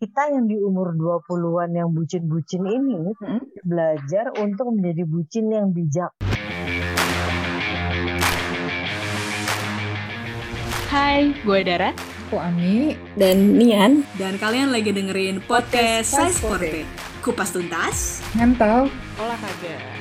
kita yang di umur 20-an yang bucin-bucin ini hmm? belajar untuk menjadi bucin yang bijak. Hai, gue Dara. Aku Ami. Dan Nian. Dan kalian lagi dengerin podcast, podcast Size Sporty. Kupas tuntas. Ngantau. Olahraga.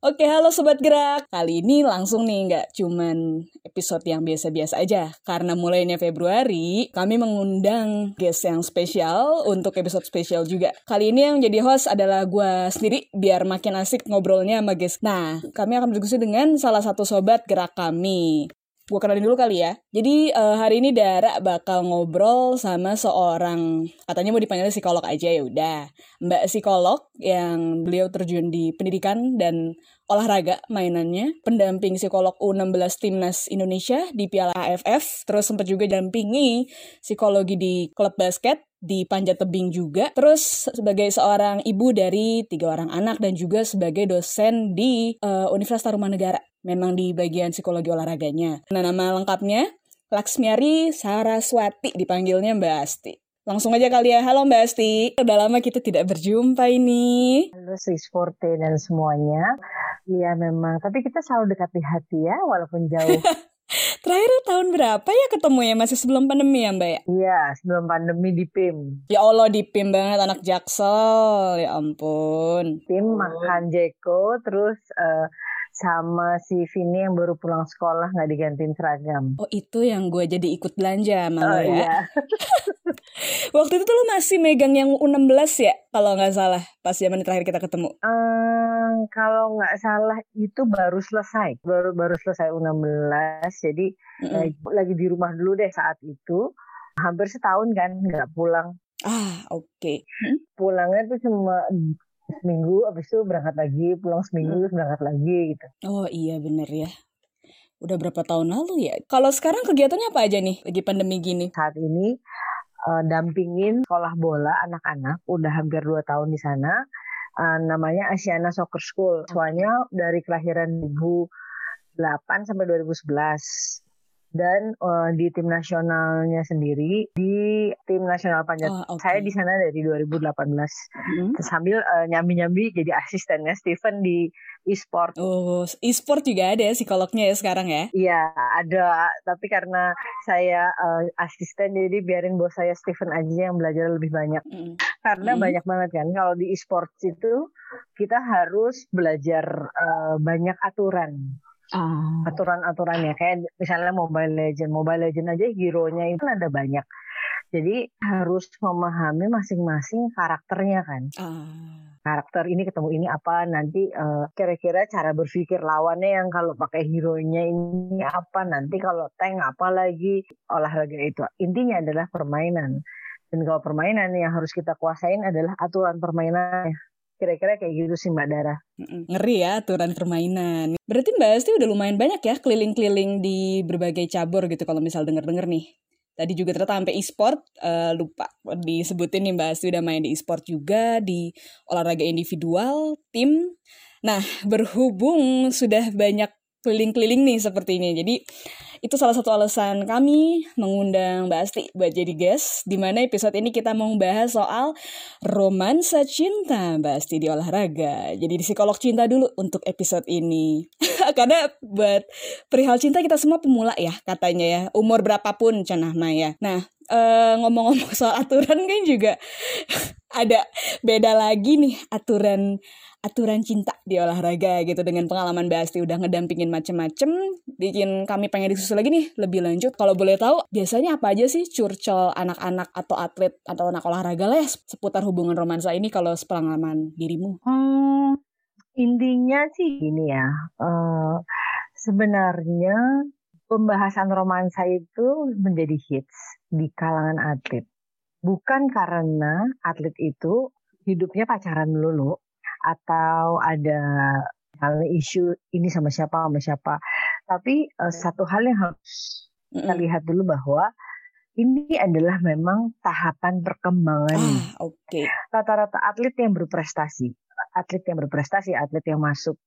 Oke, halo Sobat Gerak. Kali ini langsung nih, nggak cuman episode yang biasa-biasa aja. Karena mulainya Februari, kami mengundang guest yang spesial untuk episode spesial juga. Kali ini yang jadi host adalah gue sendiri, biar makin asik ngobrolnya sama guest. Nah, kami akan berdiskusi dengan salah satu Sobat Gerak kami gue kenalin dulu kali ya. Jadi uh, hari ini Dara bakal ngobrol sama seorang katanya mau dipanggil psikolog aja ya udah. Mbak psikolog yang beliau terjun di pendidikan dan olahraga mainannya, pendamping psikolog U16 Timnas Indonesia di Piala AFF, terus sempat juga dampingi psikologi di klub basket di Panjat Tebing juga, terus sebagai seorang ibu dari tiga orang anak dan juga sebagai dosen di uh, Universitas Tarumanegara memang di bagian psikologi olahraganya. Nah, nama lengkapnya Laksmiari Saraswati dipanggilnya Mbak Asti. Langsung aja kali ya, halo Mbak Asti. Udah lama kita tidak berjumpa ini. Halo Swiss Forte dan semuanya. Iya memang, tapi kita selalu dekat di hati ya, walaupun jauh. Terakhir tahun berapa ya ketemu ya? Masih sebelum pandemi ya Mbak ya? Iya, sebelum pandemi di PIM. Ya Allah di PIM banget anak Jaksel, ya ampun. PIM makan Jeko, terus uh, sama si Vini yang baru pulang sekolah nggak digantiin seragam. Oh itu yang gue jadi ikut belanja sama oh, ya? Iya. Waktu itu tuh lo masih megang yang U16 ya kalau nggak salah pas zaman terakhir kita ketemu. Um, kalau nggak salah itu baru selesai, baru baru selesai U16 jadi mm -hmm. eh, lagi di rumah dulu deh saat itu hampir setahun kan nggak pulang. Ah oke. Okay. Hmm? Pulangnya tuh cuma seminggu habis itu berangkat lagi pulang seminggu hmm. berangkat lagi gitu. Oh iya bener ya. Udah berapa tahun lalu ya? Kalau sekarang kegiatannya apa aja nih lagi pandemi gini? Saat ini uh, dampingin sekolah bola anak-anak udah hampir dua tahun di sana. Uh, namanya Asiana Soccer School. Soalnya dari kelahiran 2008 sampai 2011 dan uh, di tim nasionalnya sendiri di tim nasional panjat oh, okay. saya di sana dari 2018 hmm. sambil uh, nyambi-nyambi jadi asistennya Steven di e-sport. Oh, e-sport juga ada ya psikolognya ya sekarang ya? Iya, ada. Tapi karena saya uh, asisten jadi biarin bos saya Steven aja yang belajar lebih banyak. Mm. Karena mm. banyak banget kan kalau di e-sport itu kita harus belajar uh, banyak aturan. Oh. aturan-aturannya kayak misalnya Mobile Legend, Mobile Legend aja hero-nya itu kan ada banyak. Jadi harus memahami masing-masing karakternya kan. Uh. Karakter ini ketemu ini apa nanti uh, kira-kira cara berpikir lawannya yang kalau pakai hero-nya ini apa nanti kalau tank apa lagi olahraga itu. Intinya adalah permainan. Dan kalau permainan yang harus kita kuasain adalah aturan permainannya. Kira-kira kayak gitu sih Mbak Dara. Ngeri ya aturan permainan. Berarti Mbak Asti udah lumayan banyak ya keliling-keliling di berbagai cabur gitu kalau misal denger-denger nih. Tadi juga ternyata sampai e-sport, uh, lupa disebutin nih Mbak Asti udah main di e-sport juga, di olahraga individual, tim. Nah, berhubung sudah banyak keliling-keliling nih seperti ini. Jadi itu salah satu alasan kami mengundang Mbak Asti buat jadi guest, di mana episode ini kita mau bahas soal romansa cinta Mbak Asti di olahraga. Jadi di psikolog cinta dulu untuk episode ini. Karena buat perihal cinta kita semua pemula ya katanya ya, umur berapapun cenah Maya. Nah, uh, ngomong-ngomong soal aturan kan juga ada beda lagi nih aturan aturan cinta di olahraga gitu dengan pengalaman Mbak Asti udah ngedampingin macem-macem bikin kami pengen diskusi lagi nih lebih lanjut. Kalau boleh tahu biasanya apa aja sih curcol anak-anak atau atlet atau anak olahraga lah ya seputar hubungan romansa ini kalau sepengalaman dirimu? Hmm, intinya sih gini ya uh, sebenarnya pembahasan romansa itu menjadi hits di kalangan atlet. Bukan karena atlet itu hidupnya pacaran melulu atau ada misalnya isu ini sama siapa sama siapa. Tapi uh, satu hal yang harus kita lihat dulu bahwa ini adalah memang tahapan perkembangan. Ah, Oke. Okay. Rata-rata atlet yang berprestasi, atlet yang berprestasi, atlet yang masuk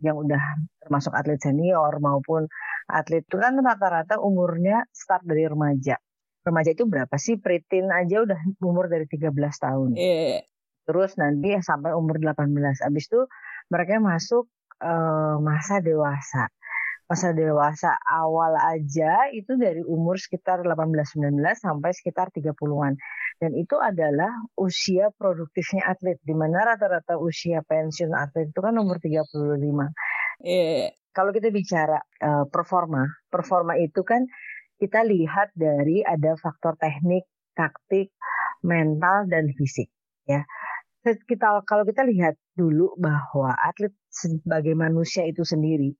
yang udah termasuk atlet senior maupun Atlet itu kan rata-rata umurnya start dari remaja. Remaja itu berapa sih? Preteen aja udah umur dari 13 tahun. Yeah. Terus nanti sampai umur 18. Abis itu mereka masuk uh, masa dewasa. Masa dewasa awal aja itu dari umur sekitar 18-19 sampai sekitar 30-an. Dan itu adalah usia produktifnya atlet. Di mana rata-rata usia pensiun atlet itu kan umur 35. Yeah kalau kita bicara uh, performa, performa itu kan kita lihat dari ada faktor teknik, taktik, mental dan fisik ya. Kita kalau kita lihat dulu bahwa atlet sebagai manusia itu sendiri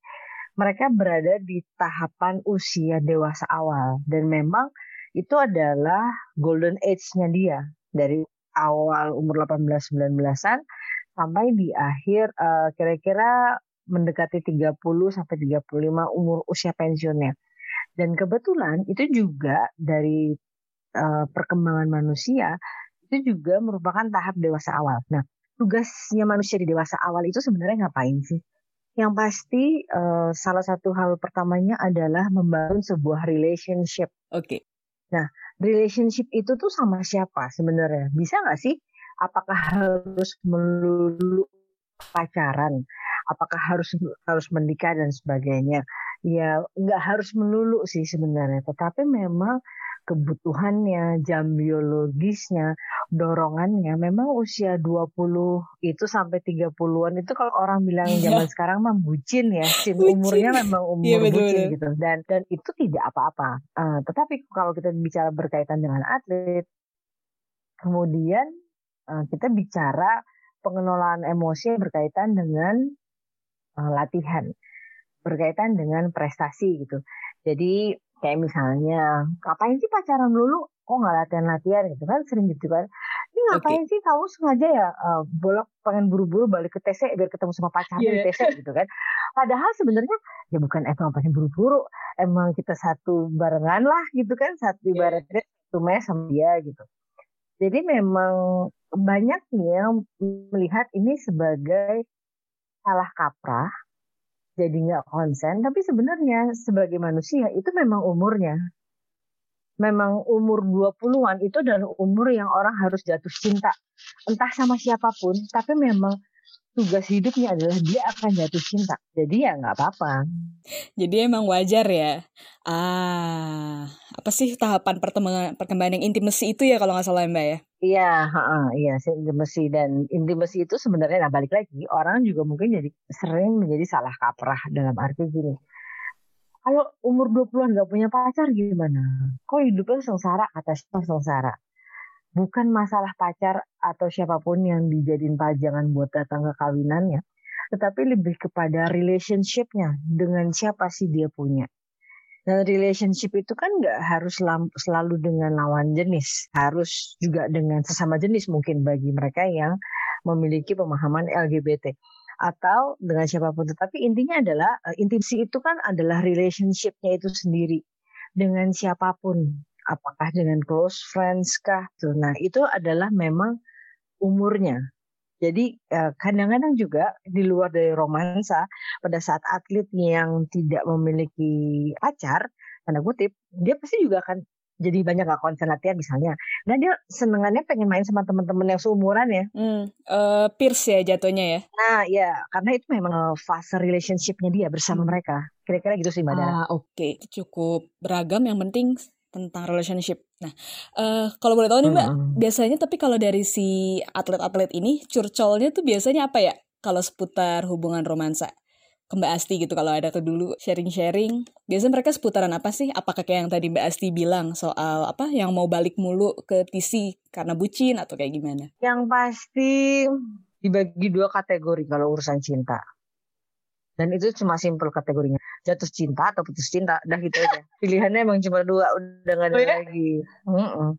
mereka berada di tahapan usia dewasa awal dan memang itu adalah golden age-nya dia dari awal umur 18-19an sampai di akhir uh, kira-kira mendekati 30 sampai 35 umur usia pensiunnya. Dan kebetulan itu juga dari uh, perkembangan manusia itu juga merupakan tahap dewasa awal. Nah, tugasnya manusia di dewasa awal itu sebenarnya ngapain sih? Yang pasti uh, salah satu hal pertamanya adalah membangun sebuah relationship. Oke. Okay. Nah, relationship itu tuh sama siapa sebenarnya? Bisa nggak sih? Apakah harus melulu pacaran? apakah harus harus menikah dan sebagainya ya nggak harus melulu sih sebenarnya tetapi memang kebutuhannya jam biologisnya dorongannya memang usia 20 itu sampai 30-an itu kalau orang bilang iya. zaman sekarang mah bucin ya bucin. umurnya memang umur ya, betul, bucin betul. gitu dan dan itu tidak apa-apa uh, tetapi kalau kita bicara berkaitan dengan atlet kemudian uh, kita bicara pengelolaan emosi berkaitan dengan uh, latihan berkaitan dengan prestasi gitu. Jadi kayak misalnya ngapain sih pacaran dulu? Kok nggak latihan-latihan gitu kan sering gitu kan. Ini ngapain okay. sih kamu sengaja ya uh, bolak pengen buru-buru balik ke TC biar ketemu sama pacarnya yeah. di TC gitu kan. Padahal sebenarnya ya bukan emang pengen buru-buru, emang kita satu barengan lah gitu kan, satu iya. ibaratnya satu mes sama dia gitu. Jadi memang banyak nih yang melihat ini sebagai salah kaprah, jadi nggak konsen, tapi sebenarnya sebagai manusia itu memang umurnya. Memang umur 20-an itu adalah umur yang orang harus jatuh cinta. Entah sama siapa pun, tapi memang tugas hidupnya adalah dia akan jatuh cinta. Jadi ya nggak apa-apa. Jadi emang wajar ya. Ah, apa sih tahapan perkembangan perkembangan yang intimasi itu ya kalau nggak salah Mbak ya? Iya, uh, iya intimasi dan intimasi itu sebenarnya nah balik lagi orang juga mungkin jadi sering menjadi salah kaprah dalam arti gini. Kalau umur 20-an nggak punya pacar gimana? Kok hidupnya sengsara? Kata sengsara bukan masalah pacar atau siapa pun yang dijadiin pajangan buat datang ke kawinannya, tetapi lebih kepada relationshipnya dengan siapa sih dia punya. Dan relationship itu kan nggak harus selalu dengan lawan jenis, harus juga dengan sesama jenis mungkin bagi mereka yang memiliki pemahaman LGBT atau dengan siapa pun. Tetapi intinya adalah eh, intimsi itu kan adalah relationshipnya itu sendiri dengan siapa pun apakah dengan close friends kah? Nah, itu adalah memang umurnya. Jadi eh, kadang-kadang juga di luar dari romansa, pada saat atlet yang tidak memiliki pacar, tanda kutip, dia pasti juga akan jadi banyak gak konsen latihan misalnya. Nah dia senengannya pengen main sama teman-teman yang seumuran ya. Hmm, uh, peers ya jatuhnya ya. Nah ya karena itu memang fase relationshipnya dia bersama hmm. mereka. Kira-kira gitu sih mbak Ah oke okay. cukup beragam yang penting tentang relationship. Nah, uh, kalau boleh tahu nih Mbak, hmm. biasanya tapi kalau dari si atlet-atlet ini curcolnya tuh biasanya apa ya? Kalau seputar hubungan romansa ke Mbak Asti gitu kalau ada tuh dulu sharing-sharing. Biasanya mereka seputaran apa sih? Apakah kayak yang tadi Mbak Asti bilang soal apa yang mau balik mulu ke TC karena bucin atau kayak gimana? Yang pasti dibagi dua kategori kalau urusan cinta. Dan itu cuma simpel kategorinya. Jatuh cinta atau putus cinta. Udah gitu aja. Pilihannya emang cuma dua. Udah gak ada oh, ya? lagi. Mm -mm.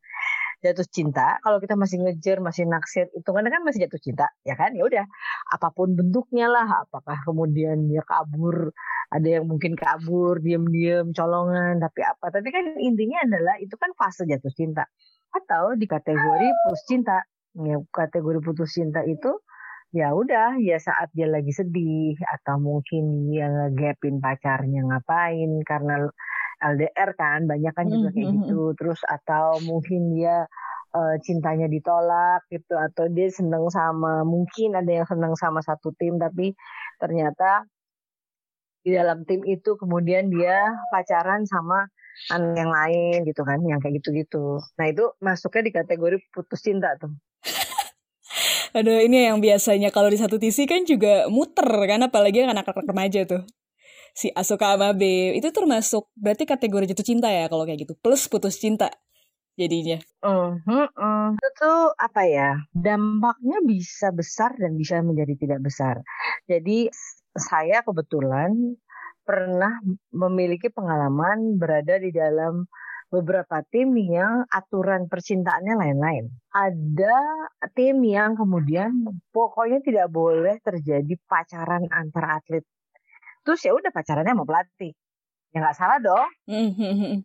Jatuh cinta, kalau kita masih ngejar, masih naksir, itu kan kan masih jatuh cinta, ya kan? Ya udah, apa pun bentuknya lah, apakah kemudian dia kabur, ada yang mungkin kabur, diam-diam, colongan, tapi apa? Tapi kan intinya adalah itu kan fase jatuh cinta. Atau di kategori putus cinta, ya, kategori putus cinta itu ya udah ya saat dia lagi sedih atau mungkin dia ngegapin pacarnya ngapain karena LDR kan banyak kan juga kayak mm-hmm. gitu. terus atau mungkin dia uh, cintanya ditolak gitu atau dia seneng sama mungkin ada yang seneng sama satu tim tapi ternyata di dalam tim itu kemudian dia pacaran sama anak yang lain gitu kan yang kayak gitu-gitu. Nah itu masuknya di kategori putus cinta tuh Aduh, ini yang biasanya kalau di satu TV kan juga muter kan, apalagi anak-anak remaja tuh. Si Asuka sama B, itu termasuk berarti kategori jatuh cinta ya kalau kayak gitu. Plus putus cinta jadinya. Uh, uh, uh. Itu tuh apa ya, dampaknya bisa besar dan bisa menjadi tidak besar. Jadi saya kebetulan pernah memiliki pengalaman berada di dalam beberapa tim yang aturan percintaannya lain-lain. Ada tim yang kemudian pokoknya tidak boleh terjadi pacaran antar atlet. Terus ya udah pacarannya mau pelatih. Ya nggak salah dong.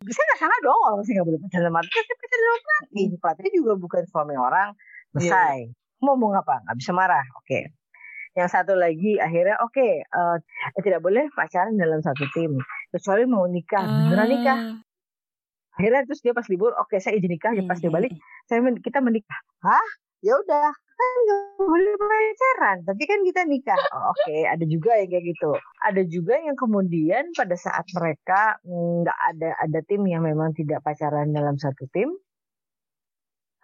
Bisa nggak salah dong kalau saya nggak boleh pacaran sama atlet, saya pacaran sama pelatih. Pelatih juga bukan suami orang. Iya. Selesai. Yeah. Mau ngomong apa? Nggak bisa marah. Oke. Okay. Yang satu lagi akhirnya oke okay, uh, eh, tidak boleh pacaran dalam satu tim kecuali mau nikah beneran nikah ah akhirnya terus dia pas libur oke okay, saya izin nikah ya pas dia balik saya men kita menikah. Hah? Ya udah kan nggak boleh pacaran tapi kan kita nikah. Oh, oke okay. ada juga yang kayak gitu. Ada juga yang kemudian pada saat mereka nggak ada ada tim yang memang tidak pacaran dalam satu tim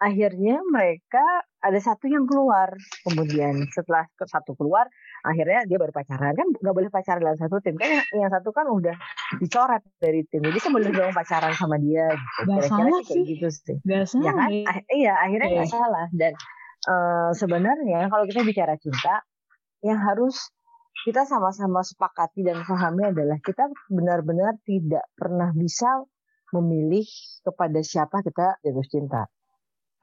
akhirnya mereka ada satu yang keluar. Kemudian setelah satu keluar akhirnya dia baru pacaran. Kan nggak boleh pacaran dalam satu tim. Kan yang satu kan udah dicoret dari tim. Jadi saya boleh dong pacaran sama dia gitu. Gak kira-kira salah sih kayak gitu sih. Gak salah ya kan? ah, iya akhirnya nggak yeah. salah. Dan uh, sebenarnya kalau kita bicara cinta yang harus kita sama-sama sepakati dan pahami adalah kita benar-benar tidak pernah bisa memilih kepada siapa kita jatuh cinta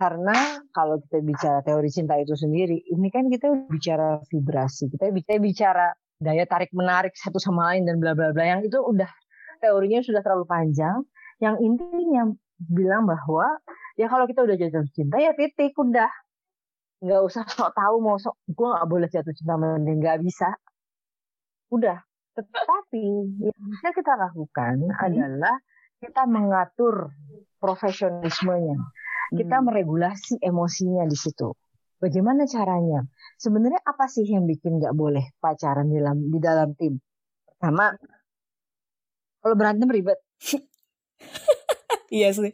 karena kalau kita bicara teori cinta itu sendiri, ini kan kita bicara vibrasi, kita bicara bicara daya tarik menarik satu sama lain dan bla bla bla yang itu udah teorinya sudah terlalu panjang. Yang intinya bilang bahwa ya kalau kita udah jatuh cinta ya titik udah nggak usah sok tahu mau sok gue nggak boleh jatuh cinta sama dia nggak bisa udah tetapi yang bisa kita lakukan hmm. adalah kita mengatur profesionalismenya kita hmm. meregulasi emosinya di situ. Bagaimana caranya? Sebenarnya apa sih yang bikin nggak boleh pacaran di dalam di dalam tim? Pertama, kalau berantem ribet. iya sih.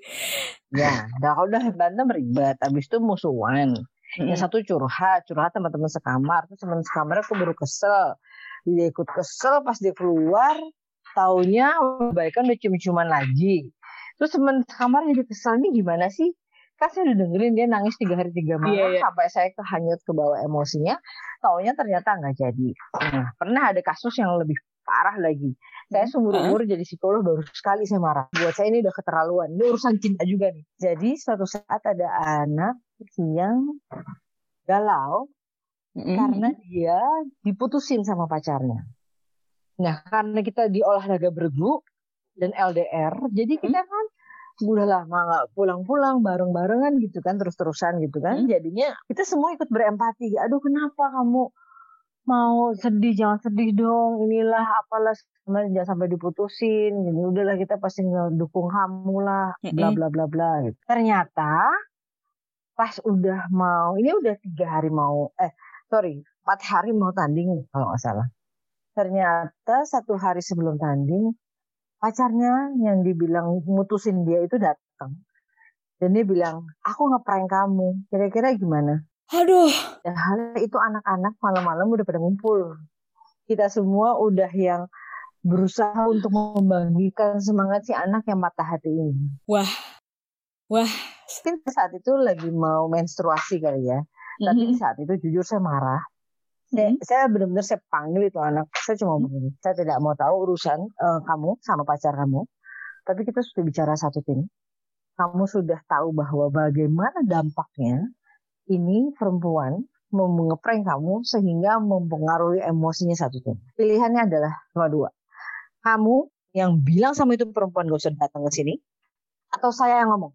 Ya, nah kalau udah berantem ribet, habis itu musuhan. Hmm. Yang satu curhat, curhat sama teman sekamar, terus teman sekamar aku baru kesel. Dia ikut kesel pas dia keluar, taunya kebaikan udah cium-ciuman lagi. Terus teman sekamar jadi kesel nih gimana sih? Kan saya udah dengerin dia nangis tiga hari tiga malam yeah, yeah. sampai saya kehanyut ke bawah emosinya taunya ternyata nggak jadi nah pernah ada kasus yang lebih parah lagi saya hmm. seumur umur uh. jadi psikolog baru sekali saya marah buat saya ini udah keterlaluan ini urusan cinta juga nih jadi suatu saat ada anak yang galau mm. karena dia diputusin sama pacarnya nah karena kita di olahraga bergu dan LDR jadi kita kan udah lama nggak pulang-pulang bareng-barengan gitu kan terus-terusan gitu kan. Hmm. jadinya kita semua ikut berempati. Aduh kenapa kamu mau sedih? Jangan sedih dong. Inilah apalah jangan sampai diputusin. Gitu. Udahlah kita pasti ngedukung kamu lah. Bla bla bla bla gitu. Ternyata pas udah mau ini udah tiga hari mau eh sorry empat hari mau tanding kalau nggak salah. Ternyata satu hari sebelum tanding pacarnya yang dibilang mutusin dia itu datang dan dia bilang aku ngeprank kamu. Kira-kira gimana? Aduh. Dan hal itu anak-anak malam-malam udah pada ngumpul. Kita semua udah yang berusaha untuk membagikan semangat si anak yang mata hati ini. Wah. Wah. Mungkin saat itu lagi mau menstruasi kali ya. Tapi saat itu jujur saya marah hmm. saya benar-benar saya panggil itu anak. Saya cuma hmm. begini. Saya tidak mau tahu urusan uh, kamu sama pacar kamu. Tapi kita sudah bicara satu tim. Kamu sudah tahu bahwa bagaimana dampaknya ini perempuan mengeprank kamu sehingga mempengaruhi emosinya satu tim. Pilihannya adalah cuma dua. Kamu yang bilang sama itu perempuan gak usah datang ke sini, atau saya yang ngomong.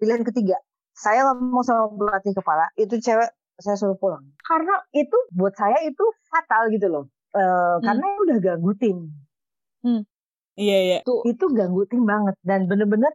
Pilihan ketiga, saya ngomong sama pelatih kepala, itu cewek saya suruh pulang karena itu buat saya itu fatal gitu loh uh, hmm. karena udah ganggu tim hmm. Iya iya. Itu itu ganggu tim banget dan bener-bener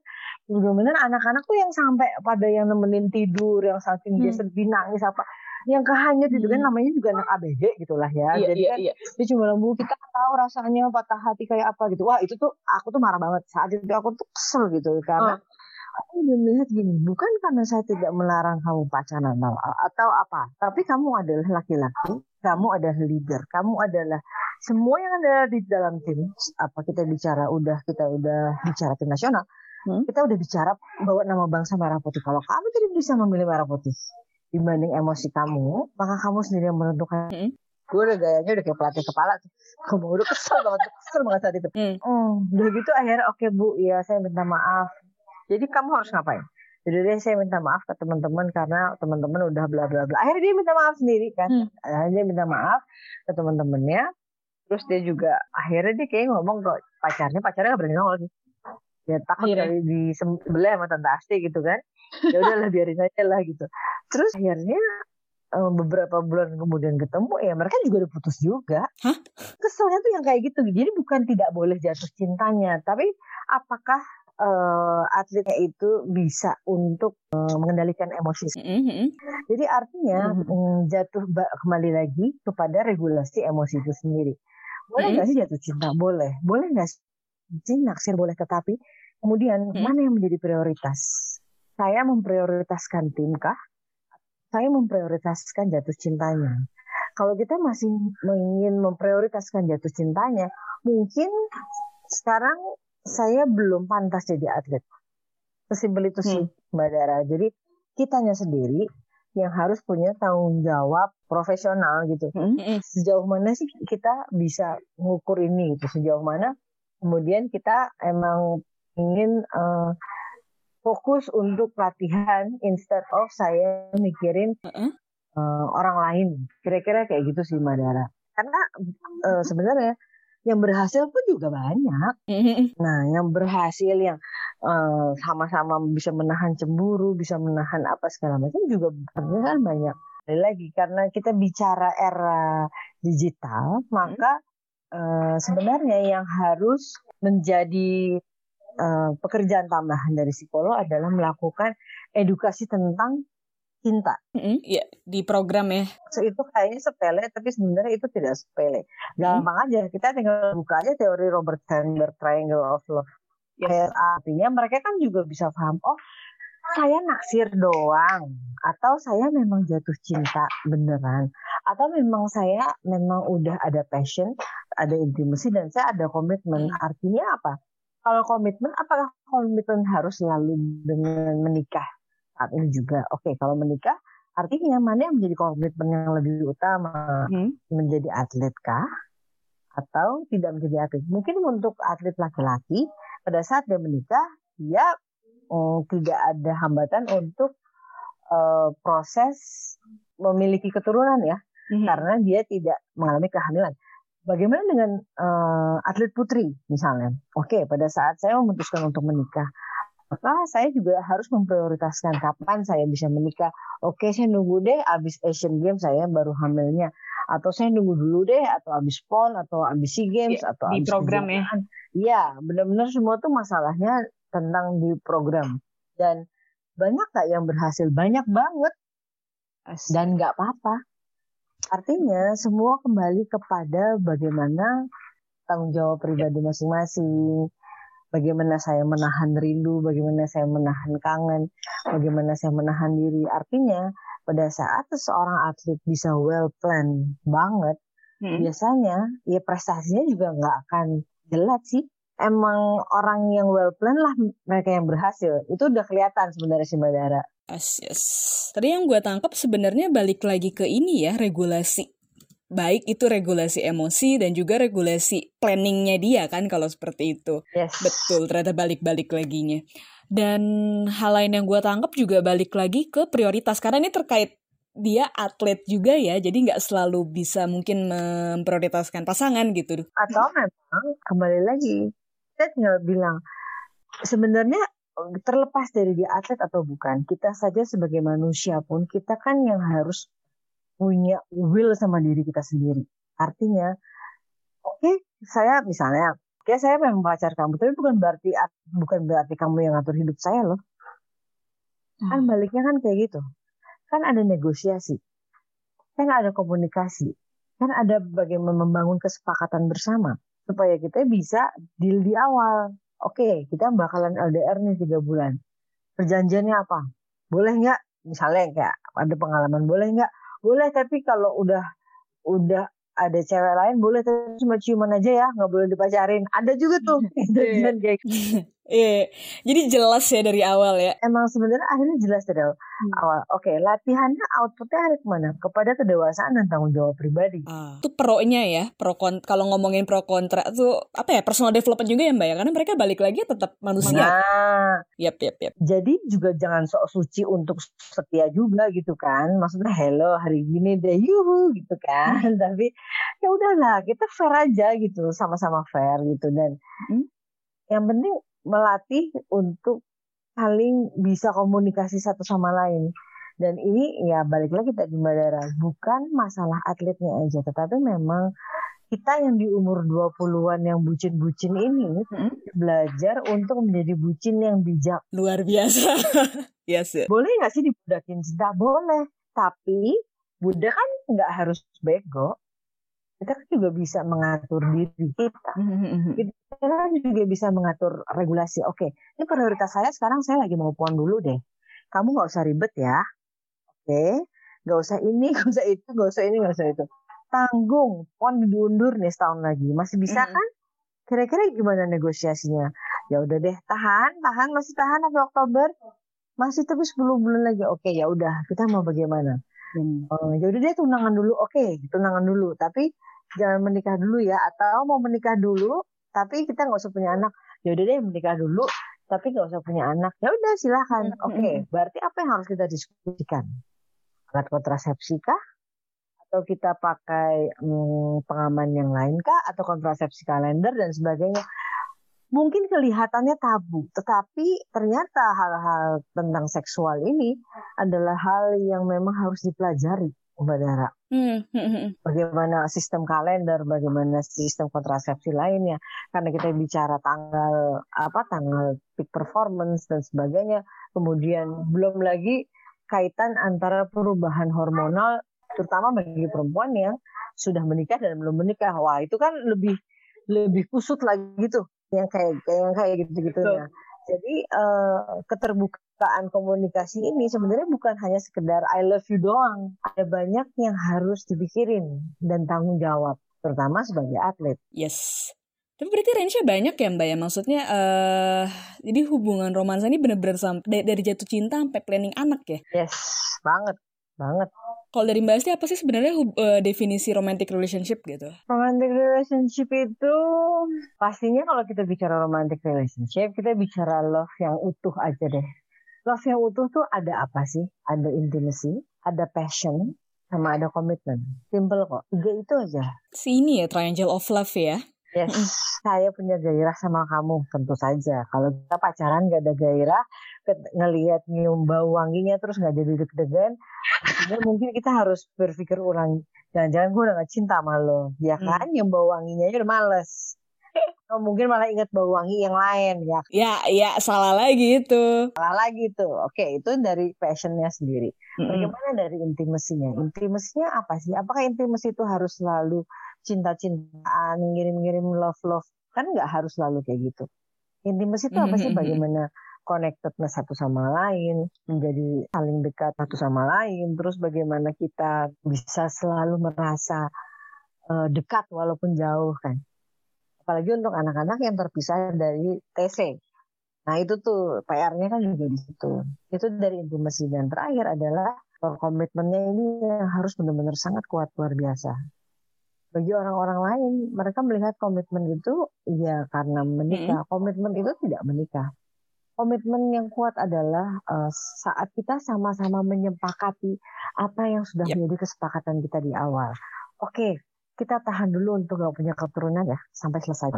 bener-bener anak-anak tuh yang sampai pada yang nemenin tidur, yang saking hmm. dia sedih nangis apa, yang kehanyut itu kan hmm. namanya juga anak ABG gitulah ya. Iya, Jadi iya, kan iya. dia cuma lembu kita tahu rasanya patah hati kayak apa gitu. Wah itu tuh aku tuh marah banget saat itu aku tuh kesel gitu karena. Oh aku melihat gini, bukan karena saya tidak melarang kamu pacaran atau apa, tapi kamu adalah laki-laki, kamu adalah leader, kamu adalah semua yang ada di dalam tim. Apa kita bicara udah kita udah bicara tim nasional, hmm? kita udah bicara bawa nama bangsa merah putih. Kalau kamu tidak bisa memilih merah putih dibanding emosi kamu, maka kamu sendiri yang menentukan. Hmm? Gue udah gayanya udah kayak pelatih kepala tuh. Kamu udah kesel banget, kesel banget saat itu. Hmm. Hmm, udah gitu akhirnya oke okay, bu, ya saya minta maaf jadi kamu harus ngapain? Jadi dia saya minta maaf ke teman-teman karena teman-teman udah bla bla bla. Akhirnya dia minta maaf sendiri kan. Hmm. Akhirnya dia minta maaf ke teman-temannya. Terus dia juga akhirnya dia kayak ngomong ke pacarnya, pacarnya gak berani ngomong lagi. Ya takut kali di sebelah sama tante Asti gitu kan. Ya udahlah biarin aja lah gitu. Terus akhirnya eh, beberapa bulan kemudian ketemu ya mereka juga udah putus juga. Hah? Keselnya tuh yang kayak gitu. Jadi bukan tidak boleh jatuh cintanya, tapi apakah uh, atletnya itu bisa untuk uh, mengendalikan emosi. Mm-hmm. Jadi artinya mm-hmm. jatuh kembali lagi kepada regulasi emosi itu sendiri. Boleh nggak mm-hmm. sih jatuh cinta? Boleh. Boleh nggak sih naksir? Boleh. Tetapi kemudian mm-hmm. mana yang menjadi prioritas? Saya memprioritaskan tim kah? Saya memprioritaskan jatuh cintanya. Kalau kita masih ingin memprioritaskan jatuh cintanya, mungkin sekarang saya belum pantas jadi atlet. Sesimpel itu sih, hmm. Mbak Dara. Jadi kitanya sendiri yang harus punya tanggung jawab profesional gitu. Hmm. hmm. Sejauh mana sih kita bisa mengukur ini gitu? Sejauh mana kemudian kita emang ingin uh, fokus untuk latihan instead of saya mikirin uh, orang lain. Kira-kira kayak gitu sih Mbak Dara. Karena uh, sebenarnya yang berhasil pun juga banyak. Mm-hmm. Nah, yang berhasil yang uh, sama-sama bisa menahan cemburu, bisa menahan apa segala macam juga kan banyak. Lagi karena kita bicara era digital, maka uh, sebenarnya yang harus menjadi uh, pekerjaan tambahan dari psikolog adalah melakukan edukasi tentang cinta. Mm-hmm, ya, di program ya. So, itu kayaknya sepele, tapi sebenarnya itu tidak sepele. Gampang mm-hmm. aja, kita tinggal buka aja teori Robert Sandberg Triangle of Love. Yes. Artinya mereka kan juga bisa paham, oh saya naksir doang, atau saya memang jatuh cinta beneran, atau memang saya memang udah ada passion, ada intimasi dan saya ada komitmen. Mm. Artinya apa? Kalau komitmen, apakah komitmen harus selalu dengan menikah? Saat ini juga. Oke, kalau menikah artinya mana yang menjadi komitmen yang lebih utama? Hmm. Menjadi atlet kah? Atau tidak menjadi atlet? Mungkin untuk atlet laki-laki pada saat dia menikah dia oh, tidak ada hambatan untuk uh, proses memiliki keturunan ya, hmm. karena dia tidak mengalami kehamilan. Bagaimana dengan uh, atlet putri misalnya? Oke, pada saat saya memutuskan untuk menikah, maka saya juga harus memprioritaskan kapan saya bisa menikah. Oke, saya nunggu deh abis Asian Games saya baru hamilnya. Atau saya nunggu dulu deh, atau abis PON, atau abis SEA Games, ya, atau di abis program ya. Iya, benar-benar semua tuh masalahnya tentang di program. Dan banyak gak yang berhasil? Banyak banget. Dan nggak apa-apa. Artinya semua kembali kepada bagaimana tanggung jawab pribadi masing-masing bagaimana saya menahan rindu, bagaimana saya menahan kangen, bagaimana saya menahan diri. Artinya pada saat seorang atlet bisa well plan banget, hmm. biasanya ya prestasinya juga nggak akan jelek sih. Emang orang yang well plan lah mereka yang berhasil. Itu udah kelihatan sebenarnya si Badara. Yes, yes. Tadi yang gue tangkap sebenarnya balik lagi ke ini ya regulasi baik itu regulasi emosi dan juga regulasi planningnya dia kan kalau seperti itu. Yes. Betul, ternyata balik-balik laginya. Dan hal lain yang gue tangkap juga balik lagi ke prioritas karena ini terkait dia atlet juga ya, jadi nggak selalu bisa mungkin memprioritaskan pasangan gitu. Atau memang kembali lagi, saya tinggal bilang sebenarnya terlepas dari dia atlet atau bukan, kita saja sebagai manusia pun kita kan yang harus punya will sama diri kita sendiri. Artinya, oke, okay, saya misalnya, oke okay, saya memang pacar kamu, tapi bukan berarti bukan berarti kamu yang ngatur hidup saya loh. Kan hmm. baliknya kan kayak gitu. Kan ada negosiasi. Kan ada komunikasi. Kan ada bagaimana membangun kesepakatan bersama supaya kita bisa deal di awal. Oke, okay, kita bakalan LDR nih tiga bulan. Perjanjiannya apa? Boleh nggak? Misalnya kayak ada pengalaman boleh nggak? Boleh tapi kalau udah udah ada cewek lain boleh tapi cuma ciuman aja ya nggak boleh dipacarin ada juga tuh kayak gitu. Iya, jadi jelas ya dari awal ya. Emang sebenarnya akhirnya jelas dari hmm. awal. Oke, okay, latihannya outputnya ada ke mana? Kepada kedewasaan dan tanggung jawab pribadi. Ah. Itu pro-nya ya, pro kon kalau ngomongin pro kontra tuh apa ya personal development juga ya mbak ya, karena mereka balik lagi tetap manusia. Nah, yap yap yap. Jadi juga jangan sok suci untuk setia juga gitu kan. Maksudnya hello hari ini deh yuhu gitu kan. Tapi ya udahlah kita fair aja gitu, sama-sama fair gitu dan hmm? yang penting melatih untuk saling bisa komunikasi satu sama lain. Dan ini ya balik lagi tadi Mbak Dara, bukan masalah atletnya aja, tetapi memang kita yang di umur 20-an yang bucin-bucin ini hmm? belajar untuk menjadi bucin yang bijak. Luar biasa. yes. Boleh nggak sih dibudakin cinta? Boleh. Tapi budak kan nggak harus bego kita kan juga bisa mengatur diri kita. Mm-hmm. Kita kan juga bisa mengatur regulasi. Oke, ini prioritas saya sekarang saya lagi mau pon dulu deh. Kamu nggak usah ribet ya. Oke, nggak usah ini, nggak usah itu, nggak usah ini, nggak usah itu. Tanggung, pon diundur nih setahun lagi. Masih bisa kan? Kira-kira gimana negosiasinya? Ya udah deh, tahan, tahan, masih tahan sampai Oktober. Masih tapi 10 bulan lagi. Oke, ya udah, kita mau bagaimana? Hmm. Uh, ya udah deh tunangan dulu, oke, okay, tunangan dulu. Tapi jangan menikah dulu ya. Atau mau menikah dulu tapi kita nggak usah punya anak. Ya udah deh menikah dulu tapi nggak usah punya anak. Ya udah silahkan oke okay, berarti apa yang harus kita diskusikan? Alat kontrasepsi kah? Atau kita pakai hmm, pengaman yang lain kah? Atau kontrasepsi kalender dan sebagainya mungkin kelihatannya tabu, tetapi ternyata hal-hal tentang seksual ini adalah hal yang memang harus dipelajari. Mbak Dara. Hmm, hmm, hmm. Bagaimana sistem kalender, bagaimana sistem kontrasepsi lainnya. Karena kita bicara tanggal apa tanggal peak performance dan sebagainya. Kemudian belum lagi kaitan antara perubahan hormonal, terutama bagi perempuan yang sudah menikah dan belum menikah. Wah itu kan lebih lebih kusut lagi tuh yang kayak yang kayak gitu-gitu ya. Jadi uh, keterbukaan komunikasi ini sebenarnya bukan hanya sekedar I love you doang. Ada banyak yang harus dipikirin dan tanggung jawab, terutama sebagai atlet. Yes. Tapi berarti range-nya banyak ya Mbak ya? Maksudnya, uh, jadi hubungan romansa ini benar-benar sampai dari jatuh cinta sampai planning anak ya? Yes, banget banget. Kalau dari Mbak Asti apa sih sebenarnya uh, definisi romantic relationship gitu? Romantic relationship itu pastinya kalau kita bicara romantic relationship kita bicara love yang utuh aja deh. Love yang utuh tuh ada apa sih? Ada intimacy, ada passion, sama ada komitmen. Simple kok. Tiga itu aja. Si ini ya triangle of love ya? Yes, saya punya gairah sama kamu, tentu saja. Kalau kita pacaran gak ada gairah, ngelihat nyium bau wanginya terus nggak jadi deg-degan, mungkin kita harus berpikir ulang. Jangan-jangan gue udah gak cinta sama lo, ya hmm. kan? Hmm. Nyium bau wanginya udah males. Oh, mungkin malah inget bau wangi yang lain ya. Ya, ya salah lagi itu. Salah lagi itu. Oke, itu dari passionnya sendiri. Bagaimana dari intimasinya? Intimasinya apa sih? Apakah intimasi itu harus selalu cinta-cintaan, ngirim-ngirim love-love. Kan nggak harus selalu kayak gitu. Intimasi itu apa sih? Bagaimana connectedness satu sama lain, menjadi saling dekat satu sama lain, terus bagaimana kita bisa selalu merasa uh, dekat walaupun jauh kan. Apalagi untuk anak-anak yang terpisah dari TC. Nah itu tuh PR-nya kan juga di situ. Itu dari intimasi dan terakhir adalah komitmennya ini yang harus benar-benar sangat kuat luar biasa bagi orang-orang lain mereka melihat komitmen itu ya karena menikah hmm. komitmen itu tidak menikah komitmen yang kuat adalah uh, saat kita sama-sama menyepakati apa yang sudah yep. menjadi kesepakatan kita di awal oke okay, kita tahan dulu untuk gak punya keturunan ya sampai selesai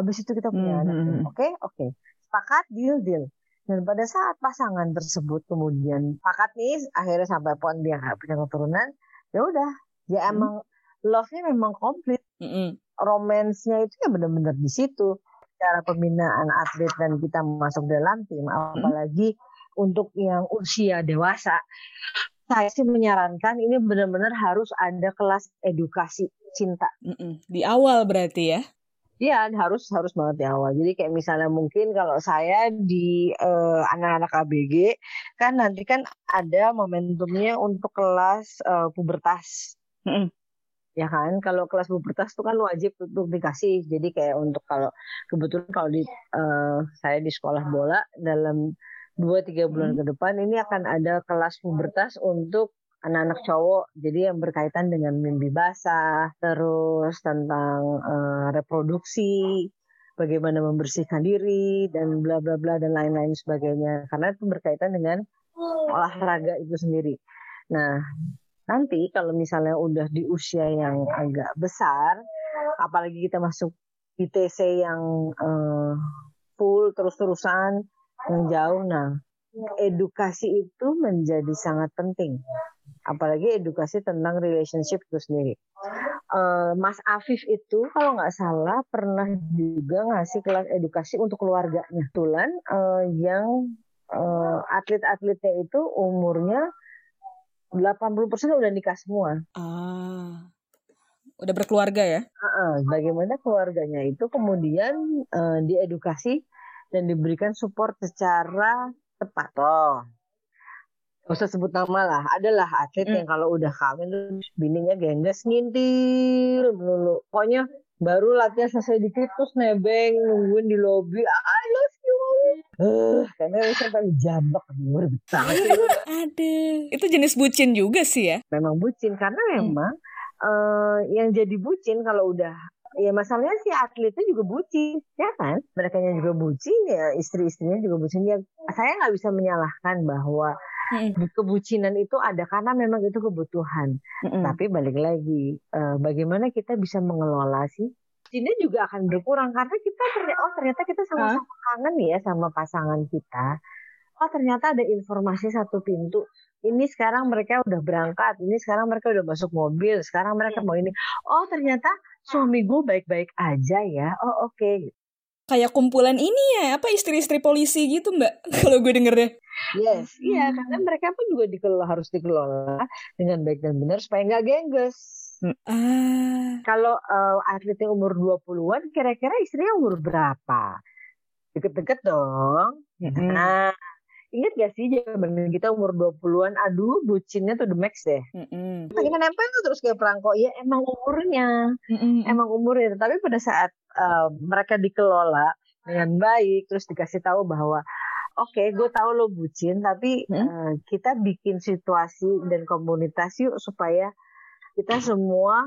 habis itu kita punya mm-hmm. anak hmm, hmm. oke okay? oke okay. Sepakat deal deal dan pada saat pasangan tersebut kemudian sepakat nih akhirnya sampai pun dia nggak punya keturunan ya udah ya hmm. emang love-nya memang komplit hmm. romance-nya itu ya benar-benar di situ cara pembinaan atlet dan kita masuk dalam tim hmm. apalagi untuk yang usia dewasa saya sih menyarankan ini benar-benar harus ada kelas edukasi cinta. Di awal berarti ya? Iya harus harus banget di awal. Jadi kayak misalnya mungkin kalau saya di uh, anak-anak ABG kan nanti kan ada momentumnya untuk kelas uh, pubertas. Ya kan, kalau kelas pubertas itu kan wajib untuk dikasih. Jadi kayak untuk kalau kebetulan kalau di uh, saya di sekolah bola dalam dua tiga bulan hmm. ke depan ini akan ada kelas pubertas untuk anak-anak cowok jadi yang berkaitan dengan mimpi basah terus tentang uh, reproduksi bagaimana membersihkan diri dan bla bla bla dan lain-lain sebagainya karena itu berkaitan dengan olahraga itu sendiri nah nanti kalau misalnya udah di usia yang agak besar apalagi kita masuk ITC yang uh, full terus-terusan yang jauh. Nah, edukasi itu menjadi sangat penting. Apalagi edukasi tentang relationship itu sendiri. Uh, Mas Afif itu kalau nggak salah pernah juga ngasih kelas edukasi untuk keluarganya. Tulan uh, yang uh, atlet-atletnya itu umurnya 80% udah nikah semua. Ah udah berkeluarga ya? Bagaimana keluarganya itu kemudian uh, diedukasi dan diberikan support secara tepat. Oh, Gak usah sebut nama lah. Adalah atlet hmm. yang kalau udah kawin tuh bininya gengges ngintil melulu. Pokoknya baru latihan selesai dikit terus nebeng nungguin di lobi. I love you. Uh, karena sampai jambak luar banget. Ada. Itu jenis bucin juga sih ya. Memang bucin karena memang hmm. uh, yang jadi bucin kalau udah ya masalahnya si atletnya juga bucin ya kan? Mereka juga bucin ya istri-istrinya juga bucin. Ya saya nggak bisa menyalahkan bahwa hmm. kebucinan itu ada karena memang itu kebutuhan. Hmm. tapi balik lagi uh, bagaimana kita bisa mengelola sih ini juga akan berkurang. Karena kita ternyata oh ternyata kita sama-sama kangen ya sama pasangan kita. Oh ternyata ada informasi satu pintu ini sekarang mereka udah berangkat ini sekarang mereka udah masuk mobil sekarang mereka mau ini oh ternyata suami gue baik-baik aja ya oh oke okay. kayak kumpulan ini ya apa istri-istri polisi gitu mbak kalau gue dengernya yes iya karena mereka pun juga dikelola harus dikelola dengan baik dan benar supaya nggak gengges Ah. Kalau uh, atletnya umur 20-an, kira-kira istrinya umur berapa? Deket-deket dong. Mm-hmm. Nah, Ingat gak sih zaman kita umur 20-an, aduh bucinnya tuh the max deh. Mm-hmm. Nempel tuh terus kayak perangko. Ya emang umurnya, mm-hmm. emang umurnya. Tapi pada saat uh, mereka dikelola dengan baik, terus dikasih tahu bahwa oke okay, gue tahu lo bucin, tapi hmm? uh, kita bikin situasi dan komunitas yuk supaya kita semua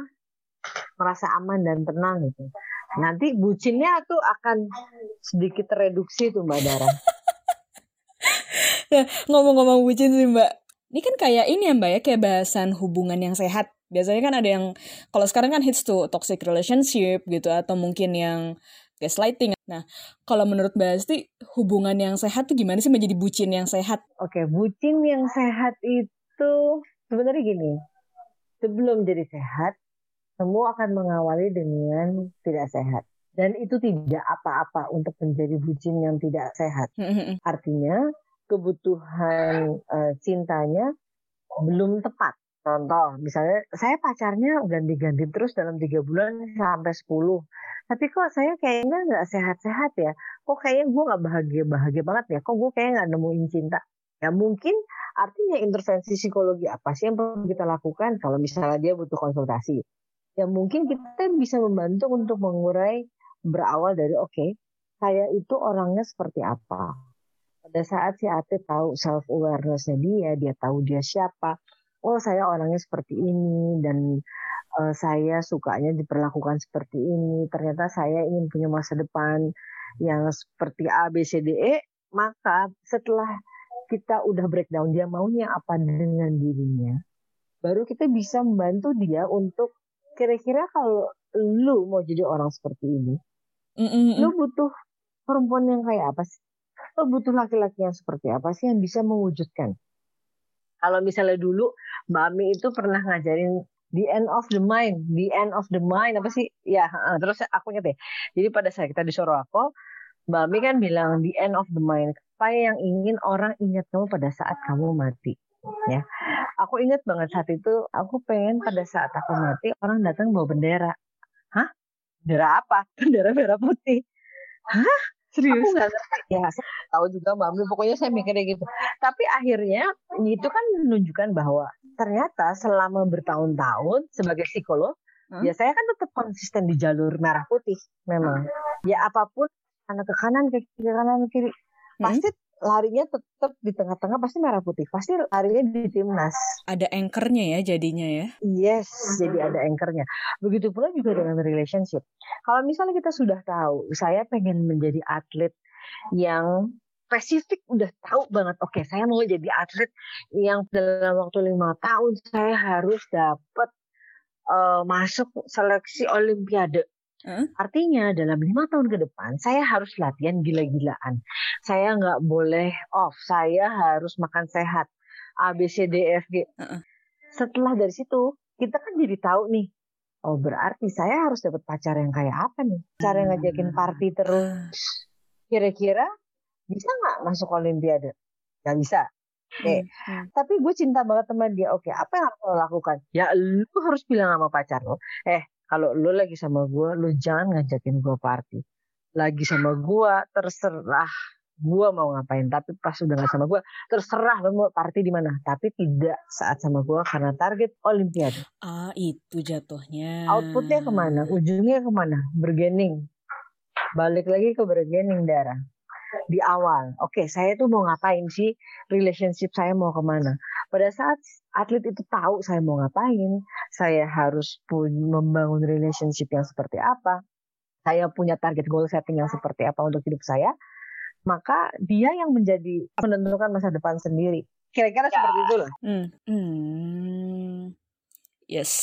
merasa aman dan tenang gitu. Nanti bucinnya tuh akan sedikit tereduksi tuh Mbak Dara. ngomong-ngomong bucin sih mbak ini kan kayak ini ya mbak ya kayak bahasan hubungan yang sehat biasanya kan ada yang kalau sekarang kan hits tuh toxic relationship gitu atau mungkin yang gaslighting. Nah, kalau menurut Mbak Asti, hubungan yang sehat tuh gimana sih menjadi bucin yang sehat? Oke, bucin yang sehat itu sebenarnya gini. Sebelum jadi sehat, semua akan mengawali dengan tidak sehat. Dan itu tidak apa-apa untuk menjadi bucin yang tidak sehat. Artinya, kebutuhan uh, cintanya belum tepat. Contoh, misalnya saya pacarnya ganti-ganti terus dalam tiga bulan sampai sepuluh. Tapi kok saya kayaknya nggak sehat-sehat ya. Kok kayaknya gue nggak bahagia-bahagia banget ya. Kok gue kayaknya nggak nemuin cinta. Ya mungkin artinya intervensi psikologi apa sih yang perlu kita lakukan kalau misalnya dia butuh konsultasi. Ya mungkin kita bisa membantu untuk mengurai berawal dari oke, okay, saya itu orangnya seperti apa pada saat si atlet tahu self awarenessnya dia, dia tahu dia siapa. Oh saya orangnya seperti ini dan uh, saya sukanya diperlakukan seperti ini. Ternyata saya ingin punya masa depan yang seperti A, B, C, D, E. Maka setelah kita udah breakdown dia maunya apa dengan dirinya, baru kita bisa membantu dia untuk kira-kira kalau lu mau jadi orang seperti ini, mm -mm. lu butuh perempuan yang kayak apa sih? Lo butuh laki-laki yang seperti apa sih yang bisa mewujudkan Kalau misalnya dulu Mbak itu pernah ngajarin the end of the mind, the end of the mind apa sih? Ya, terus aku inget ya. Jadi pada saat kita di Sorowako, Mbak kan bilang the end of the mind. Apa yang ingin orang ingat kamu pada saat kamu mati? Ya, aku ingat banget saat itu aku pengen pada saat aku mati orang datang bawa bendera. Hah? Bendera apa? Bendera merah putih. Hah? Serius? Aku gak ngerti. Ya, saya tahu juga Mbak Ami. Pokoknya saya mikirnya gitu. Tapi akhirnya itu kan menunjukkan bahwa ternyata selama bertahun-tahun sebagai psikolog, hmm? ya saya kan tetap konsisten di jalur merah putih memang. Hmm. Ya apa pun kanan ke kanan ke kiri ke kanan ke kiri hmm? pasti larinya tetap di tengah-tengah pasti merah putih. Pasti larinya di timnas. Ada anchornya ya jadinya ya? Yes, jadi ada anchornya. Begitu pula juga dengan relationship. Kalau misalnya kita sudah tahu, saya pengen menjadi atlet yang spesifik udah tahu banget oke okay, saya mau jadi atlet yang dalam waktu lima tahun saya harus dapat uh, masuk seleksi olimpiade Hmm? Artinya dalam lima tahun ke depan saya harus latihan gila-gilaan. Saya nggak boleh off. Saya harus makan sehat. A B C D F G. Hmm. Setelah dari situ kita kan jadi tahu nih. Oh berarti saya harus dapat pacar yang kayak apa nih? Cara ngajakin party terus. Kira-kira bisa nggak masuk Olimpiade? Gak bisa. Oke, okay. hmm, tapi gue cinta banget sama dia. Oke, okay, apa yang harus lo lakukan? Ya, lu harus bilang sama pacar lo. Eh, kalau lu lagi sama gue lu jangan ngajakin gue party. Lagi sama gue terserah gue mau ngapain. Tapi pas udah gak sama gue terserah lu mau party di mana. Tapi tidak saat sama gue karena target olimpiade. Ah itu jatuhnya. Outputnya ke mana? Ujungnya ke mana? Bergening. Balik lagi ke bergening darah. Di awal. Oke, okay, saya tuh mau ngapain sih? Relationship saya mau ke mana? Pada saat atlet itu tahu saya mau ngapain, saya harus pun membangun relationship yang seperti apa, saya punya target goal setting yang seperti apa untuk hidup saya, maka dia yang menjadi menentukan masa depan sendiri. Kira-kira ya. seperti itulah. Hmm. Hmm. Yes,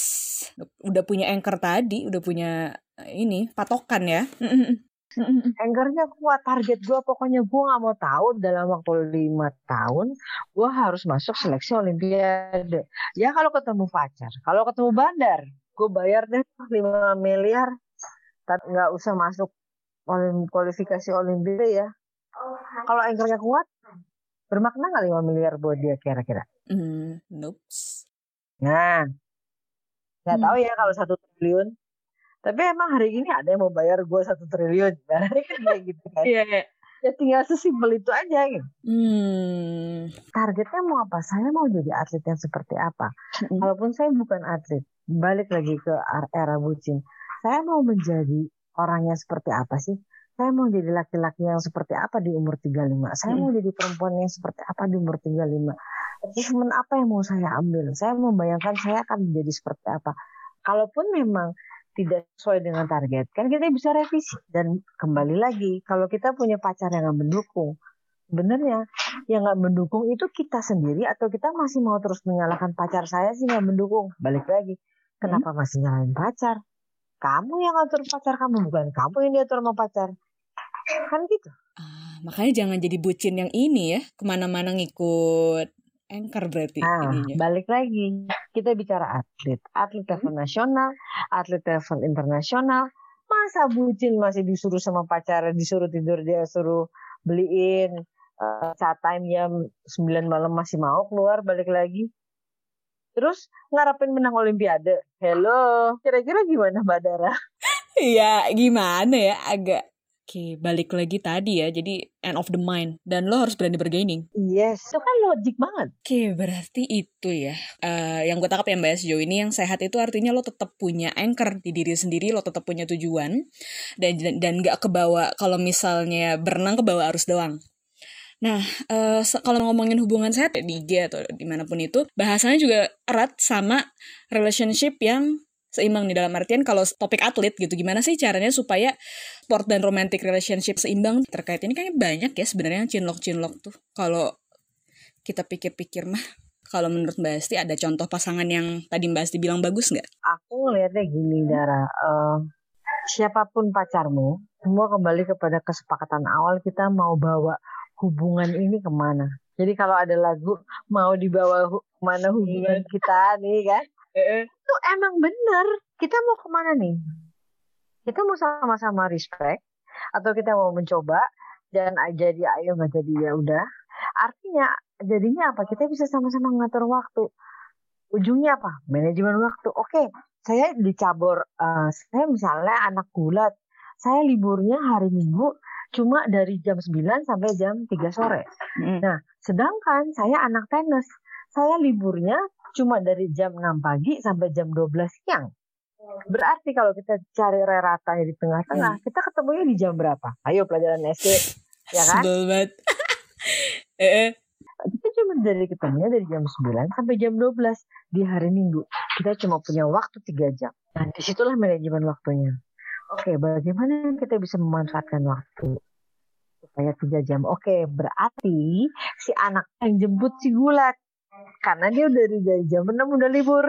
udah punya anchor tadi, udah punya ini patokan ya. Hmm, hmm, hmm. Anchornya kuat target gue pokoknya gue nggak mau tahu dalam waktu lima tahun gue harus masuk seleksi olimpiade. Ya kalau ketemu pacar kalau ketemu bandar gue bayar deh lima miliar. Tapi nggak usah masuk olim kualifikasi olimpiade ya. Kalau anchornya kuat bermakna nggak lima miliar buat dia kira-kira? Mm, nope nah nggak hmm. tahu ya kalau satu triliun tapi emang hari ini ada yang mau bayar gue satu triliun. Kan kayak gitu kan. Iya yeah, ya tinggal sesimpel itu aja gitu. Hmm. targetnya mau apa? Saya mau jadi atlet yang seperti apa? Hmm. walaupun saya bukan atlet balik lagi ke era bucin. Saya mau menjadi orang yang seperti apa sih? Saya mau jadi laki-laki yang seperti apa di umur 35 saya hmm. mau jadi perempuan yang seperti apa di umur 35 achievement apa yang mau saya ambil? Saya membayangkan saya akan menjadi seperti apa? Kalaupun memang tidak sesuai dengan target, kan kita bisa revisi dan kembali lagi. Kalau kita punya pacar yang nggak mendukung, sebenarnya yang nggak mendukung itu kita sendiri atau kita masih mau terus menyalahkan pacar saya sih nggak mendukung. Balik lagi, kenapa hmm? masih nyalain pacar? Kamu yang ngatur pacar kamu bukan kamu yang diatur sama pacar. Kan gitu. Ah, makanya jangan jadi bucin yang ini ya, ke mana-mana ngikut anchor berarti nah, ininya. balik lagi kita bicara atlet atlet level hmm? nasional atlet level internasional masa bucin masih disuruh sama pacar disuruh tidur dia suruh beliin uh, saat time jam 9 malam masih mau keluar balik lagi terus ngarepin menang olimpiade hello kira-kira gimana mbak Dara Iya, gimana ya? Agak Oke, balik lagi tadi ya. Jadi end of the mind dan lo harus berani bergaining. Yes, itu kan logik banget. Oke, berarti itu ya. Uh, yang gue tangkap ya Mbak sejauh ini yang sehat itu artinya lo tetap punya anchor di diri sendiri, lo tetap punya tujuan dan dan gak kebawa kalau misalnya berenang kebawa arus doang. Nah, uh, kalau ngomongin hubungan sehat ya, di IG atau di mana pun itu, bahasanya juga erat sama relationship yang seimbang nih dalam artian kalau topik atlet gitu gimana sih caranya supaya sport dan romantic relationship seimbang terkait ini kan banyak ya sebenarnya cinlok cinlok tuh kalau kita pikir-pikir mah kalau menurut Mbak Asti ada contoh pasangan yang tadi Mbak Asti bilang bagus nggak? Aku ngeliatnya gini Dara, uh, siapa pun pacarmu, semua kembali kepada kesepakatan awal kita mau bawa hubungan ini ke mana. Jadi kalau ada lagu mau dibawa hu mana hubungan kita nih kan, itu emang bener. Kita mau ke mana nih? Kita mau sama-sama respect atau kita mau mencoba dan jadi ayo nggak jadi ya udah. Artinya jadinya apa? Kita bisa sama-sama ngatur waktu. Ujungnya apa? Manajemen waktu. Oke, saya dicabur. Uh, saya misalnya anak gulat. Saya liburnya hari Minggu cuma dari jam 9 sampai jam 3 sore. Hmm. Nah, sedangkan saya anak tenis. Saya liburnya cuma dari jam 6 pagi sampai jam 12 siang. Berarti kalau kita cari reratanya di tengah-tengah, hmm. kita ketemunya di jam berapa? Ayo pelajaran SD, ya kan? banget. eh, kita cuma dari ketemunya dari jam 9 sampai jam 12 di hari Minggu. Kita cuma punya waktu 3 jam. Dan di situlah manajemen waktunya. Oke, bagaimana kita bisa memanfaatkan waktu supaya tiga jam? Oke, berarti si anak yang jemput si gulat karena dia udah dari jam enam udah libur.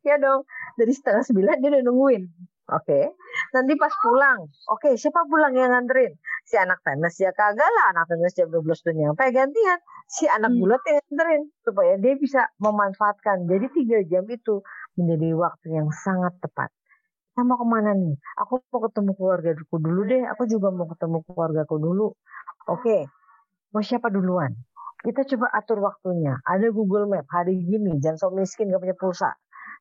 Ya dong, dari setengah sembilan dia udah nungguin. Oke, nanti pas pulang, oke siapa pulang yang nganterin? Si anak tenis ya kagak lah, anak tenis jam 12 udah nyampe gantian. Si anak hmm. bulat yang nganterin supaya dia bisa memanfaatkan. Jadi tiga jam itu menjadi waktu yang sangat tepat kita mau ke mana nih? Aku mau ketemu keluarga dulu deh. Aku juga mau ketemu keluarga aku dulu. Oke, mau siapa duluan? Kita coba atur waktunya. Ada Google Map hari gini, jangan so miskin gak punya pulsa.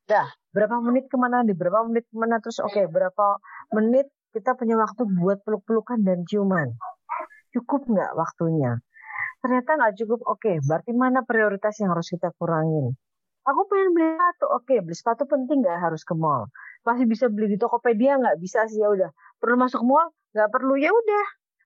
Dah, berapa menit ke mana nih? Berapa menit ke mana? Terus oke, okay, berapa menit kita punya waktu buat peluk-pelukan dan ciuman. Cukup nggak waktunya? Ternyata nggak cukup. Oke, okay, berarti mana prioritas yang harus kita kurangin? Aku pengen beli sepatu. Oke, beli sepatu penting nggak harus ke mall masih bisa beli di Tokopedia nggak bisa sih ya udah perlu masuk mall nggak perlu ya udah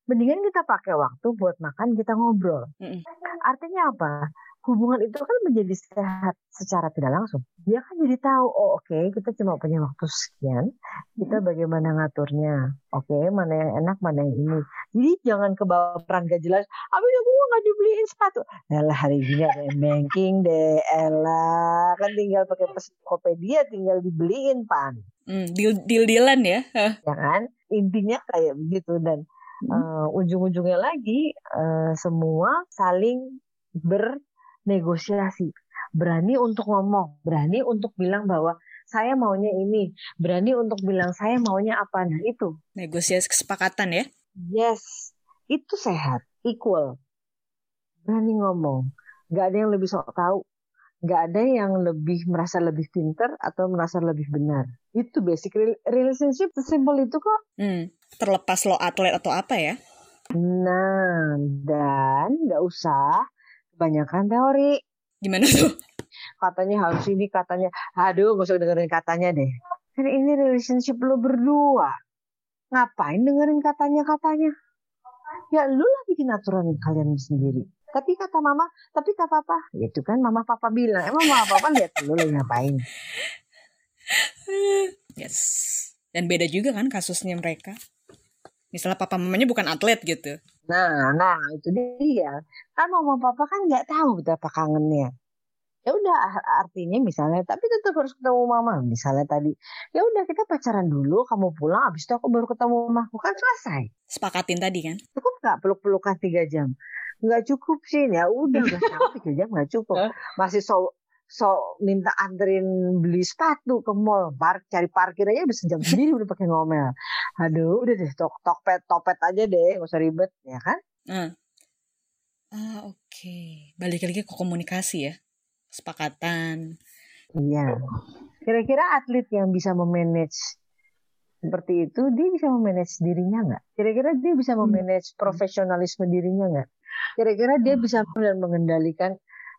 mendingan kita pakai waktu buat makan kita ngobrol mm -mm. artinya apa hubungan itu kan menjadi sehat secara tidak langsung. Dia kan jadi tahu, oh oke okay, kita cuma punya waktu sekian, kita bagaimana ngaturnya. Oke, okay, mana yang enak, mana yang ini. Jadi jangan ke bawah peran gak jelas, abis aku nggak dibeliin sepatu. Elah hari ini ada banking deh, elah kan tinggal pakai Tokopedia, tinggal dibeliin pan. Hmm, deal deal dealan ya. ya kan? Intinya kayak begitu dan uh, ujung-ujungnya lagi uh, semua saling ber negosiasi, berani untuk ngomong, berani untuk bilang bahwa saya maunya ini, berani untuk bilang saya maunya apa. Nah itu. Negosiasi kesepakatan ya? Yes, itu sehat, equal. Berani ngomong. Gak ada yang lebih sok tahu. Gak ada yang lebih merasa lebih pinter atau merasa lebih benar. Itu basic relationship, sesimpel itu kok. Hmm, terlepas lo atlet atau apa ya? Nah, dan gak usah kebanyakan teori. Gimana tuh? Katanya harus ini, katanya, aduh gak usah dengerin katanya deh. Kan ini relationship lo berdua. Ngapain dengerin katanya-katanya? Ya lu lah bikin aturan kalian sendiri. Tapi kata mama, tapi kata papa, itu kan mama papa bilang. Emang mama papa lihat lu lagi ngapain? Yes. Dan beda juga kan kasusnya mereka. Misalnya papa mamanya bukan atlet gitu. Nah, nah itu dia. Kan mama papa kan nggak tahu betapa kangennya. Ya udah artinya misalnya, tapi tetap harus ketemu mama. Misalnya tadi, ya udah kita pacaran dulu, kamu pulang, abis itu aku baru ketemu mama. Bukan selesai. Sepakatin tadi kan? Cukup nggak peluk-pelukan tiga jam? Nggak cukup sih, ya udah nggak sampai tiga jam nggak cukup. Masih so so minta anterin beli sepatu ke mall par cari parkir aja udah sejam sendiri udah pakai ngomel aduh udah deh tok topet topet aja deh gak usah ribet ya kan uh. ah oke okay. balik lagi ke komunikasi ya sepakatan iya kira-kira atlet yang bisa memanage seperti itu dia bisa memanage dirinya nggak kira-kira dia bisa hmm. memanage profesionalisme dirinya nggak kira-kira dia bisa mengendalikan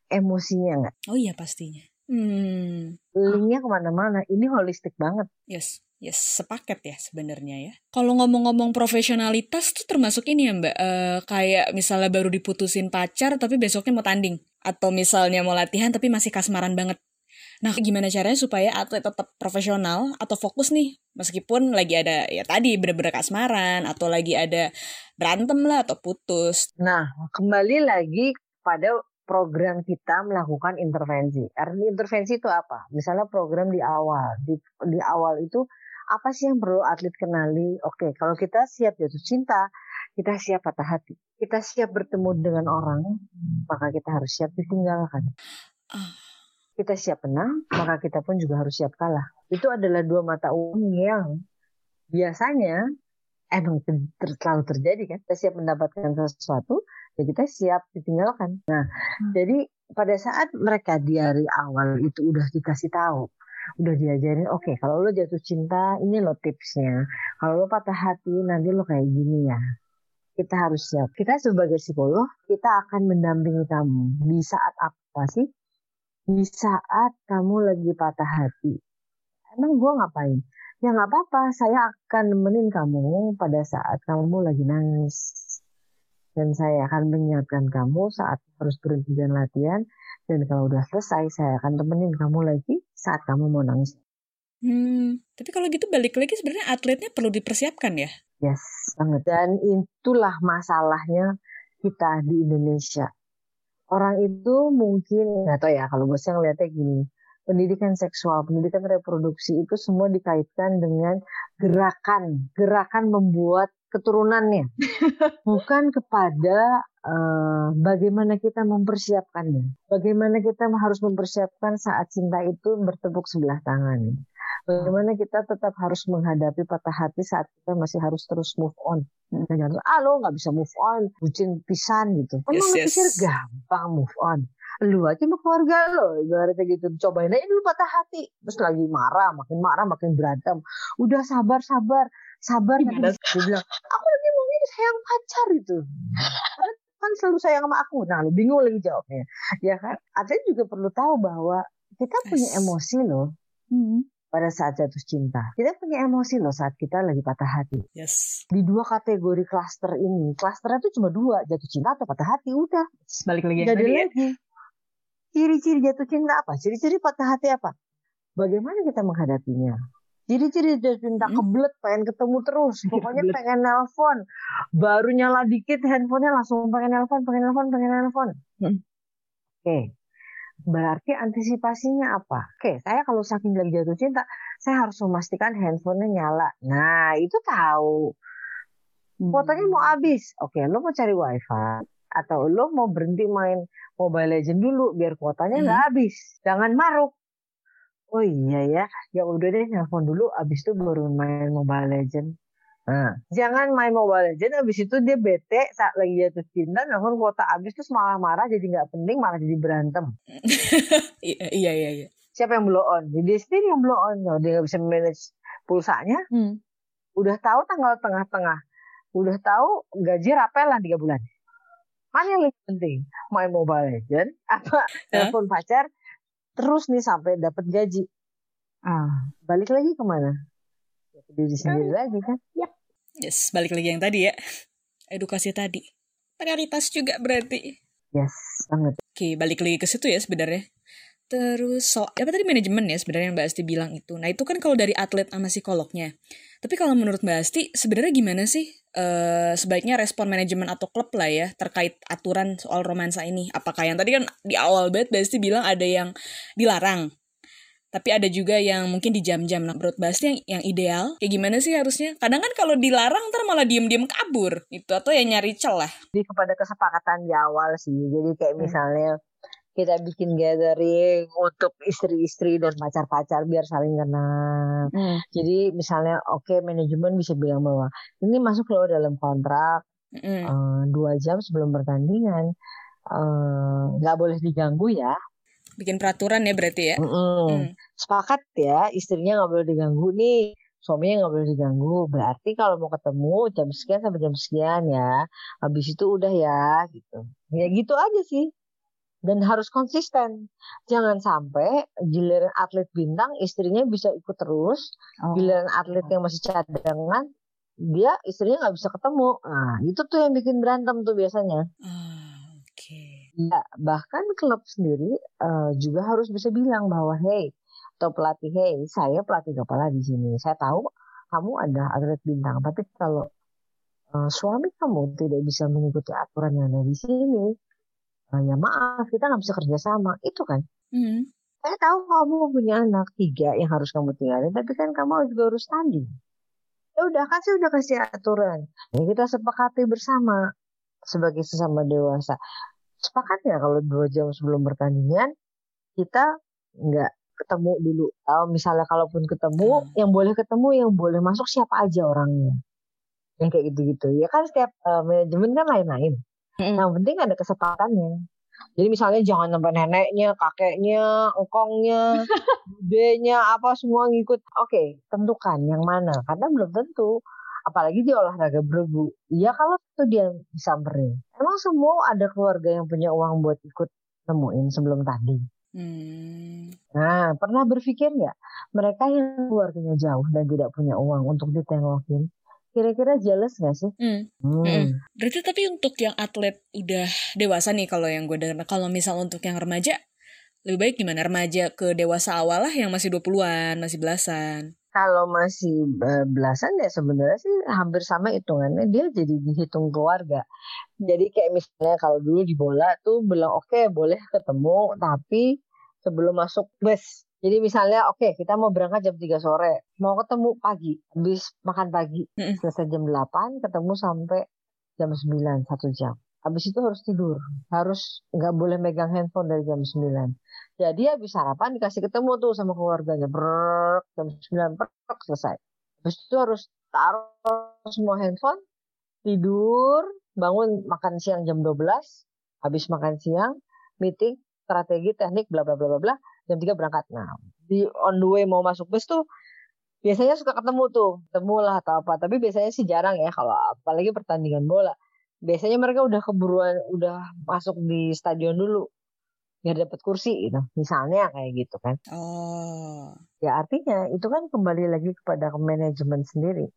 emosinya nggak? Oh iya pastinya. Hmm. Linknya ke mana-mana. Ini holistik banget. Yes, yes, sepaket ya sebenarnya ya. Kalau ngomong-ngomong profesionalitas tuh termasuk ini ya Mbak. Uh, kayak misalnya baru diputusin pacar tapi besoknya mau tanding. Atau misalnya mau latihan tapi masih kasmaran banget. Nah, gimana caranya supaya atlet tetap profesional atau fokus nih meskipun lagi ada ya tadi bener-bener kasmaran atau lagi ada berantem lah atau putus. Nah, kembali lagi pada program kita melakukan intervensi. Artinya intervensi itu apa? Misalnya program di awal. Di, di awal itu apa sih yang perlu atlet kenali? Oke, kalau kita siap jatuh cinta, kita siap patah hati. Kita siap bertemu dengan orang, maka kita harus siap ditinggalkan. Ah. Kita siap menang, maka kita pun juga harus siap kalah. Itu adalah dua mata uang yang biasanya emang ter terlalu terjadi kan. Kita siap mendapatkan sesuatu, ya kita siap ditinggalkan. Nah, hmm. jadi pada saat mereka di hari awal itu udah dikasih tahu, udah diajarin, oke okay, kalau lo jatuh cinta, ini lo tipsnya. Kalau lo patah hati, nanti lo kayak gini ya kita harus siap. Kita sebagai psikolog, kita akan mendampingi kamu. Di saat apa sih? Di saat kamu lagi patah hati. Emang gue ngapain? Ya nggak apa-apa, saya akan nemenin kamu pada saat kamu lagi nangis. Dan saya akan mengingatkan kamu saat harus berhenti dan latihan. Dan kalau udah selesai, saya akan temenin kamu lagi saat kamu mau nangis. Hmm, tapi kalau gitu balik lagi sebenarnya atletnya perlu dipersiapkan ya? Yes, banget. Dan itulah masalahnya kita di Indonesia. Orang itu mungkin, nggak tahu ya, kalau bosnya ngeliatnya gini, pendidikan seksual, pendidikan reproduksi itu semua dikaitkan dengan gerakan, gerakan membuat keturunannya, bukan kepada uh, bagaimana kita mempersiapkannya, bagaimana kita harus mempersiapkan saat cinta itu bertepuk sebelah tangan. Bagaimana kita tetap harus menghadapi patah hati saat kita masih harus terus move on. Dan jangan, ah lo nggak bisa move on, bucin pisan gitu. Emang yes, yes. pikir gampang move on? Lu aja sama keluarga lo, ibaratnya gitu. Cobain aja dulu patah hati. Terus lagi marah, makin marah, makin berantem. Udah sabar, sabar, sabar. Gimana? Dia bilang, aku lagi mau ini sayang pacar itu. kan selalu sayang sama aku. Nah, lu bingung lagi jawabnya. Ya kan? Ada juga perlu tahu bahwa kita punya emosi loh. Hmm pada saat jatuh cinta. Kita punya emosi loh saat kita lagi patah hati. Yes. Di dua kategori klaster ini, klasternya itu cuma dua, jatuh cinta atau patah hati, udah. Balik lagi. Jadi ya. lagi. Ciri-ciri jatuh cinta apa? Ciri-ciri patah hati apa? Bagaimana kita menghadapinya? Ciri-ciri jatuh cinta hmm? kebelet, pengen ketemu terus. Pokoknya pengen nelpon. Baru nyala dikit handphonenya langsung pengen nelpon, pengen nelpon, pengen nelpon. Hmm. Oke. Okay Berarti antisipasinya apa? Oke, saya kalau saking lagi jatuh cinta, saya harus memastikan handphonenya nyala. Nah, itu tahu. Fotonya mau hmm. habis. Oke, lo mau cari wifi atau lo mau berhenti main Mobile Legend dulu biar kuotanya nggak hmm. habis. Jangan maruk. Oh iya ya, ya udah deh nelfon dulu, abis itu baru main Mobile Legend. Nah, jangan main Mobile Legends habis itu dia bete saat lagi jatuh cinta nelfon kuota habis terus malah marah jadi nggak penting malah jadi berantem. iya iya iya. Siapa yang blow on? Jadi dia sendiri yang blow on. Dia nggak bisa manage pulsanya. Hmm. Udah tahu tanggal tengah-tengah. Udah tahu gaji rapelan tiga bulan. Mana yang lebih penting? Main Mobile Legends apa telepon pacar? Terus nih sampai dapat gaji. Ah, balik lagi ke mana? Diri sendiri hmm. lagi kan ya yes balik lagi yang tadi ya edukasi tadi prioritas juga berarti yes banget oke balik lagi ke situ ya sebenarnya Terus so, apa tadi manajemen ya sebenarnya Mbak Asti bilang itu. Nah itu kan kalau dari atlet sama psikolognya. Tapi kalau menurut Mbak Asti sebenarnya gimana sih uh, sebaiknya respon manajemen atau klub lah ya terkait aturan soal romansa ini? Apakah yang tadi kan di awal banget Mbak Asti bilang ada yang dilarang tapi ada juga yang mungkin di jam-jam nah Basti yang yang ideal kayak gimana sih harusnya kadang kan kalau dilarang ntar malah diem-diem kabur itu atau ya nyari celah jadi kepada kesepakatan di awal sih jadi kayak hmm. misalnya kita bikin gathering untuk istri-istri dan pacar-pacar biar saling kenal. Hmm. Jadi misalnya oke okay, manajemen bisa bilang bahwa ini masuk loh dalam kontrak hmm. uh, dua jam sebelum pertandingan eh, nggak uh, boleh diganggu ya bikin peraturan ya berarti ya. Mm -hmm. Mm. Sepakat ya, istrinya nggak boleh diganggu nih, suaminya nggak boleh diganggu. Berarti kalau mau ketemu jam sekian sampai jam sekian ya, habis itu udah ya gitu. Ya gitu aja sih. Dan harus konsisten. Jangan sampai giliran atlet bintang istrinya bisa ikut terus, oh. giliran atlet yang masih cadangan dia istrinya nggak bisa ketemu. Nah itu tuh yang bikin berantem tuh biasanya. Okay. Ya, bahkan klub sendiri uh, juga harus bisa bilang bahwa hey atau pelatih hey saya pelatih kepala di sini. Saya tahu kamu ada atlet bintang tapi kalau uh, suami kamu tidak bisa mengikuti aturan yang ada di sini uh, ya maaf kita nggak bisa kerja sama. Itu kan? Mm. saya tahu kamu punya anak tiga yang harus kamu tinggalin tapi kan kamu juga harus tanding. Ya udah kan saya udah kasih aturan. Ya kita sepakati bersama sebagai sesama dewasa sepakat ya kalau dua jam sebelum pertandingan kita nggak ketemu dulu atau misalnya kalaupun ketemu hmm. yang boleh ketemu yang boleh masuk siapa aja orangnya yang kayak gitu-gitu ya kan setiap uh, manajemen kan lain-lain hmm. yang penting ada kesepatannya jadi misalnya jangan sampai neneknya, kakeknya, engkongnya, budenya, apa semua ngikut. Oke, okay, tentukan yang mana. Karena belum tentu. Apalagi di olahraga bergu. Iya kalau itu dia disamperin. Emang semua ada keluarga yang punya uang buat ikut nemuin sebelum tadi. Hmm. Nah, pernah berpikir nggak mereka yang keluarganya jauh dan tidak punya uang untuk ditengokin, kira-kira jealous gak sih? Hmm. Hmm. Hmm. Berarti tapi untuk yang atlet udah dewasa nih kalau yang gue dengar. Kalau misal untuk yang remaja, lebih baik gimana? Remaja ke dewasa awal lah yang masih 20-an, masih belasan. Kalau masih belasan ya sebenarnya sih hampir sama hitungannya. Dia jadi dihitung keluarga. Jadi kayak misalnya kalau dulu di bola tuh bilang oke okay, boleh ketemu tapi sebelum masuk bus jadi misalnya oke okay, kita mau berangkat jam 3 sore, mau ketemu pagi, habis makan pagi, selesai jam 8, ketemu sampai jam 9, satu jam. Habis itu harus tidur, harus nggak boleh megang handphone dari jam 9. Jadi habis sarapan dikasih ketemu tuh sama keluarganya, brrrr, jam 9 brrrr, selesai. Habis itu harus taruh semua handphone, tidur, bangun makan siang jam 12, habis makan siang, meeting, strategi, teknik, bla bla bla bla bla, jam 3 berangkat. Nah, di on the way mau masuk bus tuh biasanya suka ketemu tuh, ketemu lah atau apa. Tapi biasanya sih jarang ya kalau apalagi pertandingan bola. Biasanya mereka udah keburuan, udah masuk di stadion dulu biar dapat kursi gitu. Misalnya kayak gitu kan. Oh. Ya artinya itu kan kembali lagi kepada manajemen sendiri.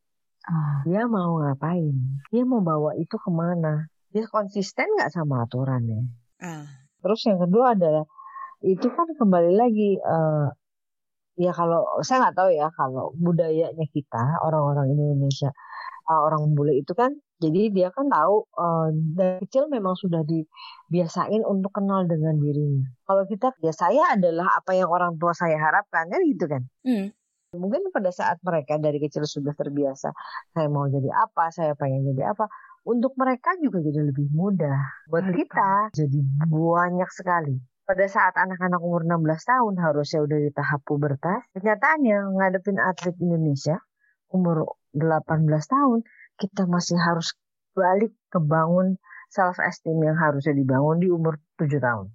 Ah. Dia mau ngapain? Dia mau bawa itu ke mana? Dia konsisten nggak sama aturannya? Ah. Terus yang kedua adalah itu kan kembali lagi uh, ya kalau saya nggak tahu ya kalau budayanya kita orang-orang Indonesia uh, orang bule itu kan jadi dia kan tahu uh, dari kecil memang sudah dibiasain untuk kenal dengan dirinya. Kalau kita ya saya adalah apa yang orang tua saya harapkan kan gitu kan. Hmm. Mungkin pada saat mereka dari kecil sudah terbiasa saya mau jadi apa, saya pengen jadi apa. Untuk mereka juga jadi lebih mudah. Buat kita jadi banyak sekali pada saat anak-anak umur 16 tahun harusnya udah di tahap pubertas. Kenyataannya ngadepin atlet Indonesia umur 18 tahun, kita masih harus balik ke bangun self esteem yang harusnya dibangun di umur 7 tahun.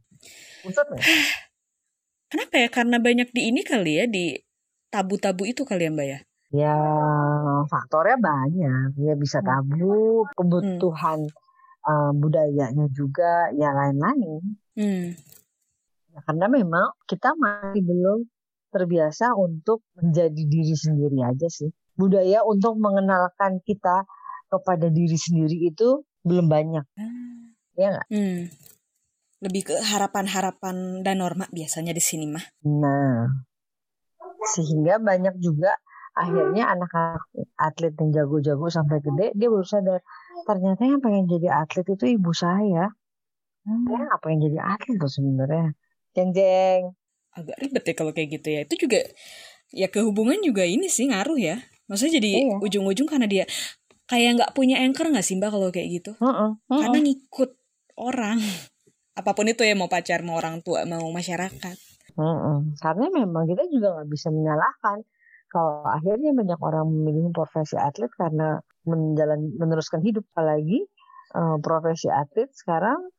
Usut Kenapa ya? Karena banyak di ini kali ya, di tabu-tabu itu kali ya Mbak ya? Ya faktornya banyak. Ya bisa hmm. tabu, kebutuhan hmm. uh, budayanya juga, ya lain-lain. Hmm. Ya, karena memang kita masih belum terbiasa untuk menjadi diri sendiri aja sih. Budaya untuk mengenalkan kita kepada diri sendiri itu belum banyak. Hmm. Ya nggak? Hmm. Lebih ke harapan-harapan dan norma biasanya di sini mah. Nah, sehingga banyak juga akhirnya anak-anak atlet yang jago-jago sampai gede dia baru sadar ternyata yang pengen jadi atlet itu ibu saya. Hmm. Ya, apa yang jadi atlet tuh sebenarnya? Jeng jeng. Agak ribet ya kalau kayak gitu ya. Itu juga ya kehubungan juga ini sih ngaruh ya. Maksudnya jadi iya. ujung-ujung karena dia kayak nggak punya anchor nggak sih mbak kalau kayak gitu? Uh -uh, uh -uh. Karena ngikut orang. Apa pun itu ya mau pacar, mau orang tua, mau masyarakat. Uh -uh. Karena memang kita juga nggak bisa menyalahkan kalau akhirnya banyak orang memilih profesi atlet karena menjalan meneruskan hidup apalagi uh, profesi atlet sekarang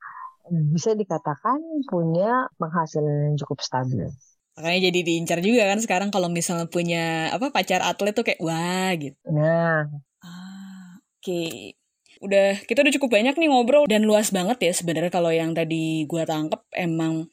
bisa dikatakan punya penghasilan yang cukup stabil. Makanya jadi diincar juga kan sekarang kalau misalnya punya apa pacar atlet tuh kayak wah gitu. Nah. Ah, Oke. Okay. Udah kita udah cukup banyak nih ngobrol dan luas banget ya sebenarnya kalau yang tadi gua tangkep emang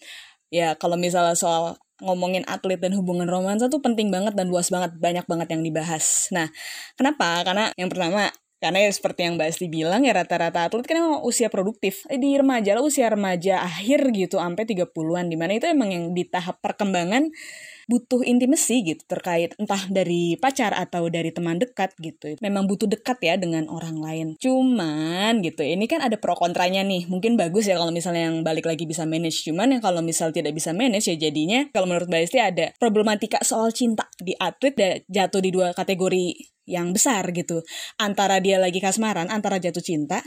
ya kalau misalnya soal ngomongin atlet dan hubungan romansa tuh penting banget dan luas banget, banyak banget yang dibahas. Nah, kenapa? Karena yang pertama karena ya seperti yang Mbak Esti bilang ya rata-rata atlet kan emang usia produktif. Eh, di remaja lah usia remaja akhir gitu sampai 30-an di mana itu emang yang di tahap perkembangan butuh intimasi gitu terkait entah dari pacar atau dari teman dekat gitu. Memang butuh dekat ya dengan orang lain. Cuman gitu, ini kan ada pro kontranya nih. Mungkin bagus ya kalau misalnya yang balik lagi bisa manage. Cuman yang kalau misal tidak bisa manage ya jadinya kalau menurut Mbak Esti ada problematika soal cinta di atlet jatuh di dua kategori yang besar gitu. Antara dia lagi kasmaran, antara jatuh cinta,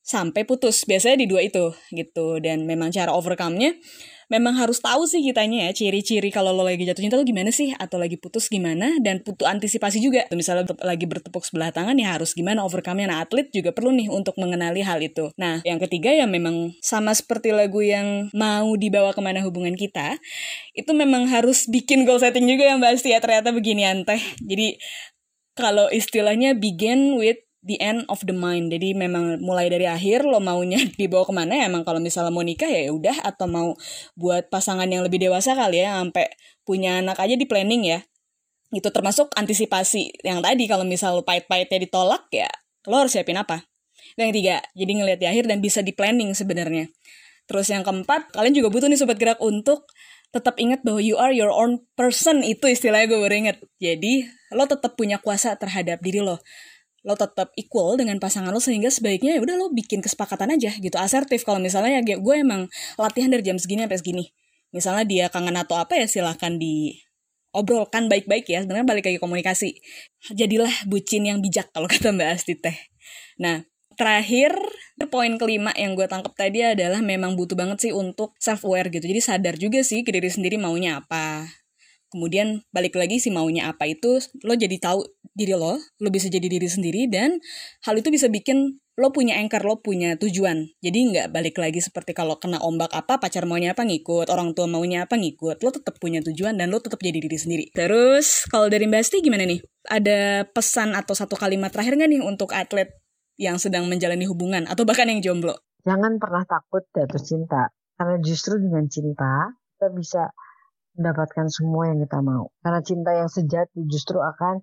sampai putus. Biasanya di dua itu gitu. Dan memang cara overcome-nya memang harus tahu sih kitanya ya ciri-ciri kalau lo lagi jatuh cinta tuh gimana sih atau lagi putus gimana dan butuh antisipasi juga. Misalnya lagi bertepuk sebelah tangan ya harus gimana overcome-nya. Nah, atlet juga perlu nih untuk mengenali hal itu. Nah, yang ketiga ya memang sama seperti lagu yang mau dibawa ke mana hubungan kita, itu memang harus bikin goal setting juga yang pasti ya ternyata begini teh. Jadi kalau istilahnya begin with the end of the mind. Jadi memang mulai dari akhir lo maunya dibawa ke mana ya emang kalau misalnya mau nikah ya udah atau mau buat pasangan yang lebih dewasa kali ya sampai punya anak aja di planning ya. Itu termasuk antisipasi yang tadi kalau misal pahit-pahitnya ditolak ya lo harus siapin apa. Dan yang tiga, jadi ngelihat di akhir dan bisa di planning sebenarnya. Terus yang keempat, kalian juga butuh nih sobat gerak untuk tetap ingat bahwa you are your own person itu istilahnya gue baru inget. Jadi lo tetap punya kuasa terhadap diri lo lo tetap equal dengan pasangan lo sehingga sebaiknya ya udah lo bikin kesepakatan aja gitu asertif. Kalau misalnya ya gue emang latihan dari jam segini sampai segini. Misalnya dia kangen atau apa ya silahkan diobrolkan baik-baik ya sebenarnya balik lagi komunikasi. Jadilah bucin yang bijak kalau kata mbak Asti teh. Nah terakhir poin kelima yang gue tangkap tadi adalah memang butuh banget sih untuk self aware gitu. Jadi sadar juga sih ke diri sendiri maunya apa kemudian balik lagi si maunya apa itu lo jadi tahu diri lo lo bisa jadi diri sendiri dan hal itu bisa bikin lo punya anchor lo punya tujuan. Jadi nggak balik lagi seperti kalau kena ombak apa pacar maunya apa ngikut orang tua maunya apa ngikut lo tetap punya tujuan dan lo tetap jadi diri sendiri. Terus kalau dari Mbak Asti gimana nih? Ada pesan atau satu kalimat terakhir nggak nih untuk atlet yang sedang menjalani hubungan atau bahkan yang jomblo? Jangan pernah takut jatuh cinta karena justru dengan cinta kita bisa mendapatkan semua yang kita mau. Karena cinta yang sejati justru akan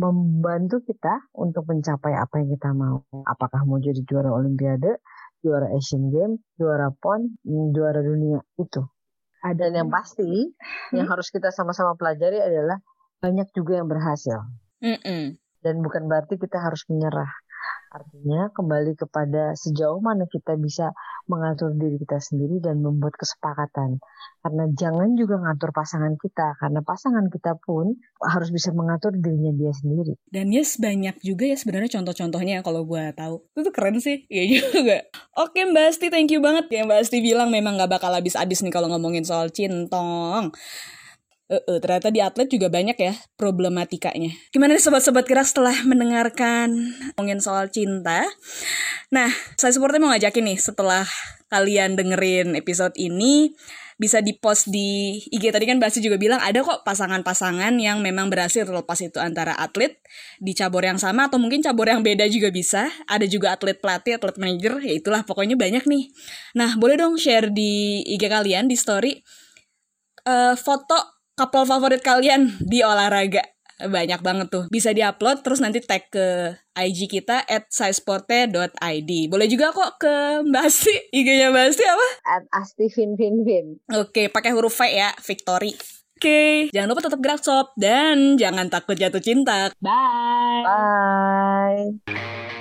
membantu kita untuk mencapai apa yang kita mau. Apakah mau jadi juara olimpiade, juara Asian Games, juara PON, juara dunia itu. Dan yang pasti hmm. yang harus kita sama-sama pelajari adalah banyak juga yang berhasil. Mm -mm. Dan bukan berarti kita harus menyerah. Artinya kembali kepada sejauh mana kita bisa mengatur diri kita sendiri dan membuat kesepakatan. Karena jangan juga ngatur pasangan kita, karena pasangan kita pun harus bisa mengatur dirinya dia sendiri. Dan yes, banyak juga ya sebenarnya contoh-contohnya kalau gue tahu. Itu tuh keren sih, iya juga. Oke Mbak Asti, thank you banget ya Mbak Asti bilang memang gak bakal habis-habis nih kalau ngomongin soal cintong. Uh, uh, ternyata di atlet juga banyak ya problematikanya. Gimana nih sobat-sobat kira setelah mendengarkan ngomongin soal cinta? Nah, saya supportnya mau ngajakin nih setelah kalian dengerin episode ini bisa di-post di IG tadi kan Basi juga bilang ada kok pasangan-pasangan yang memang berhasil terlepas itu antara atlet di cabur yang sama atau mungkin cabur yang beda juga bisa. Ada juga atlet pelatih, atlet manajer, ya itulah pokoknya banyak nih. Nah, boleh dong share di IG kalian di story uh, foto couple favorit kalian di olahraga banyak banget tuh bisa diupload terus nanti tag ke IG kita at sizeporte.id boleh juga kok ke Mbak Asti IG-nya Mbak Asti apa? at Asti Fin Fin Fin oke pakai huruf V ya Victory Oke, jangan lupa tetap gerak sob dan jangan takut jatuh cinta. Bye. Bye.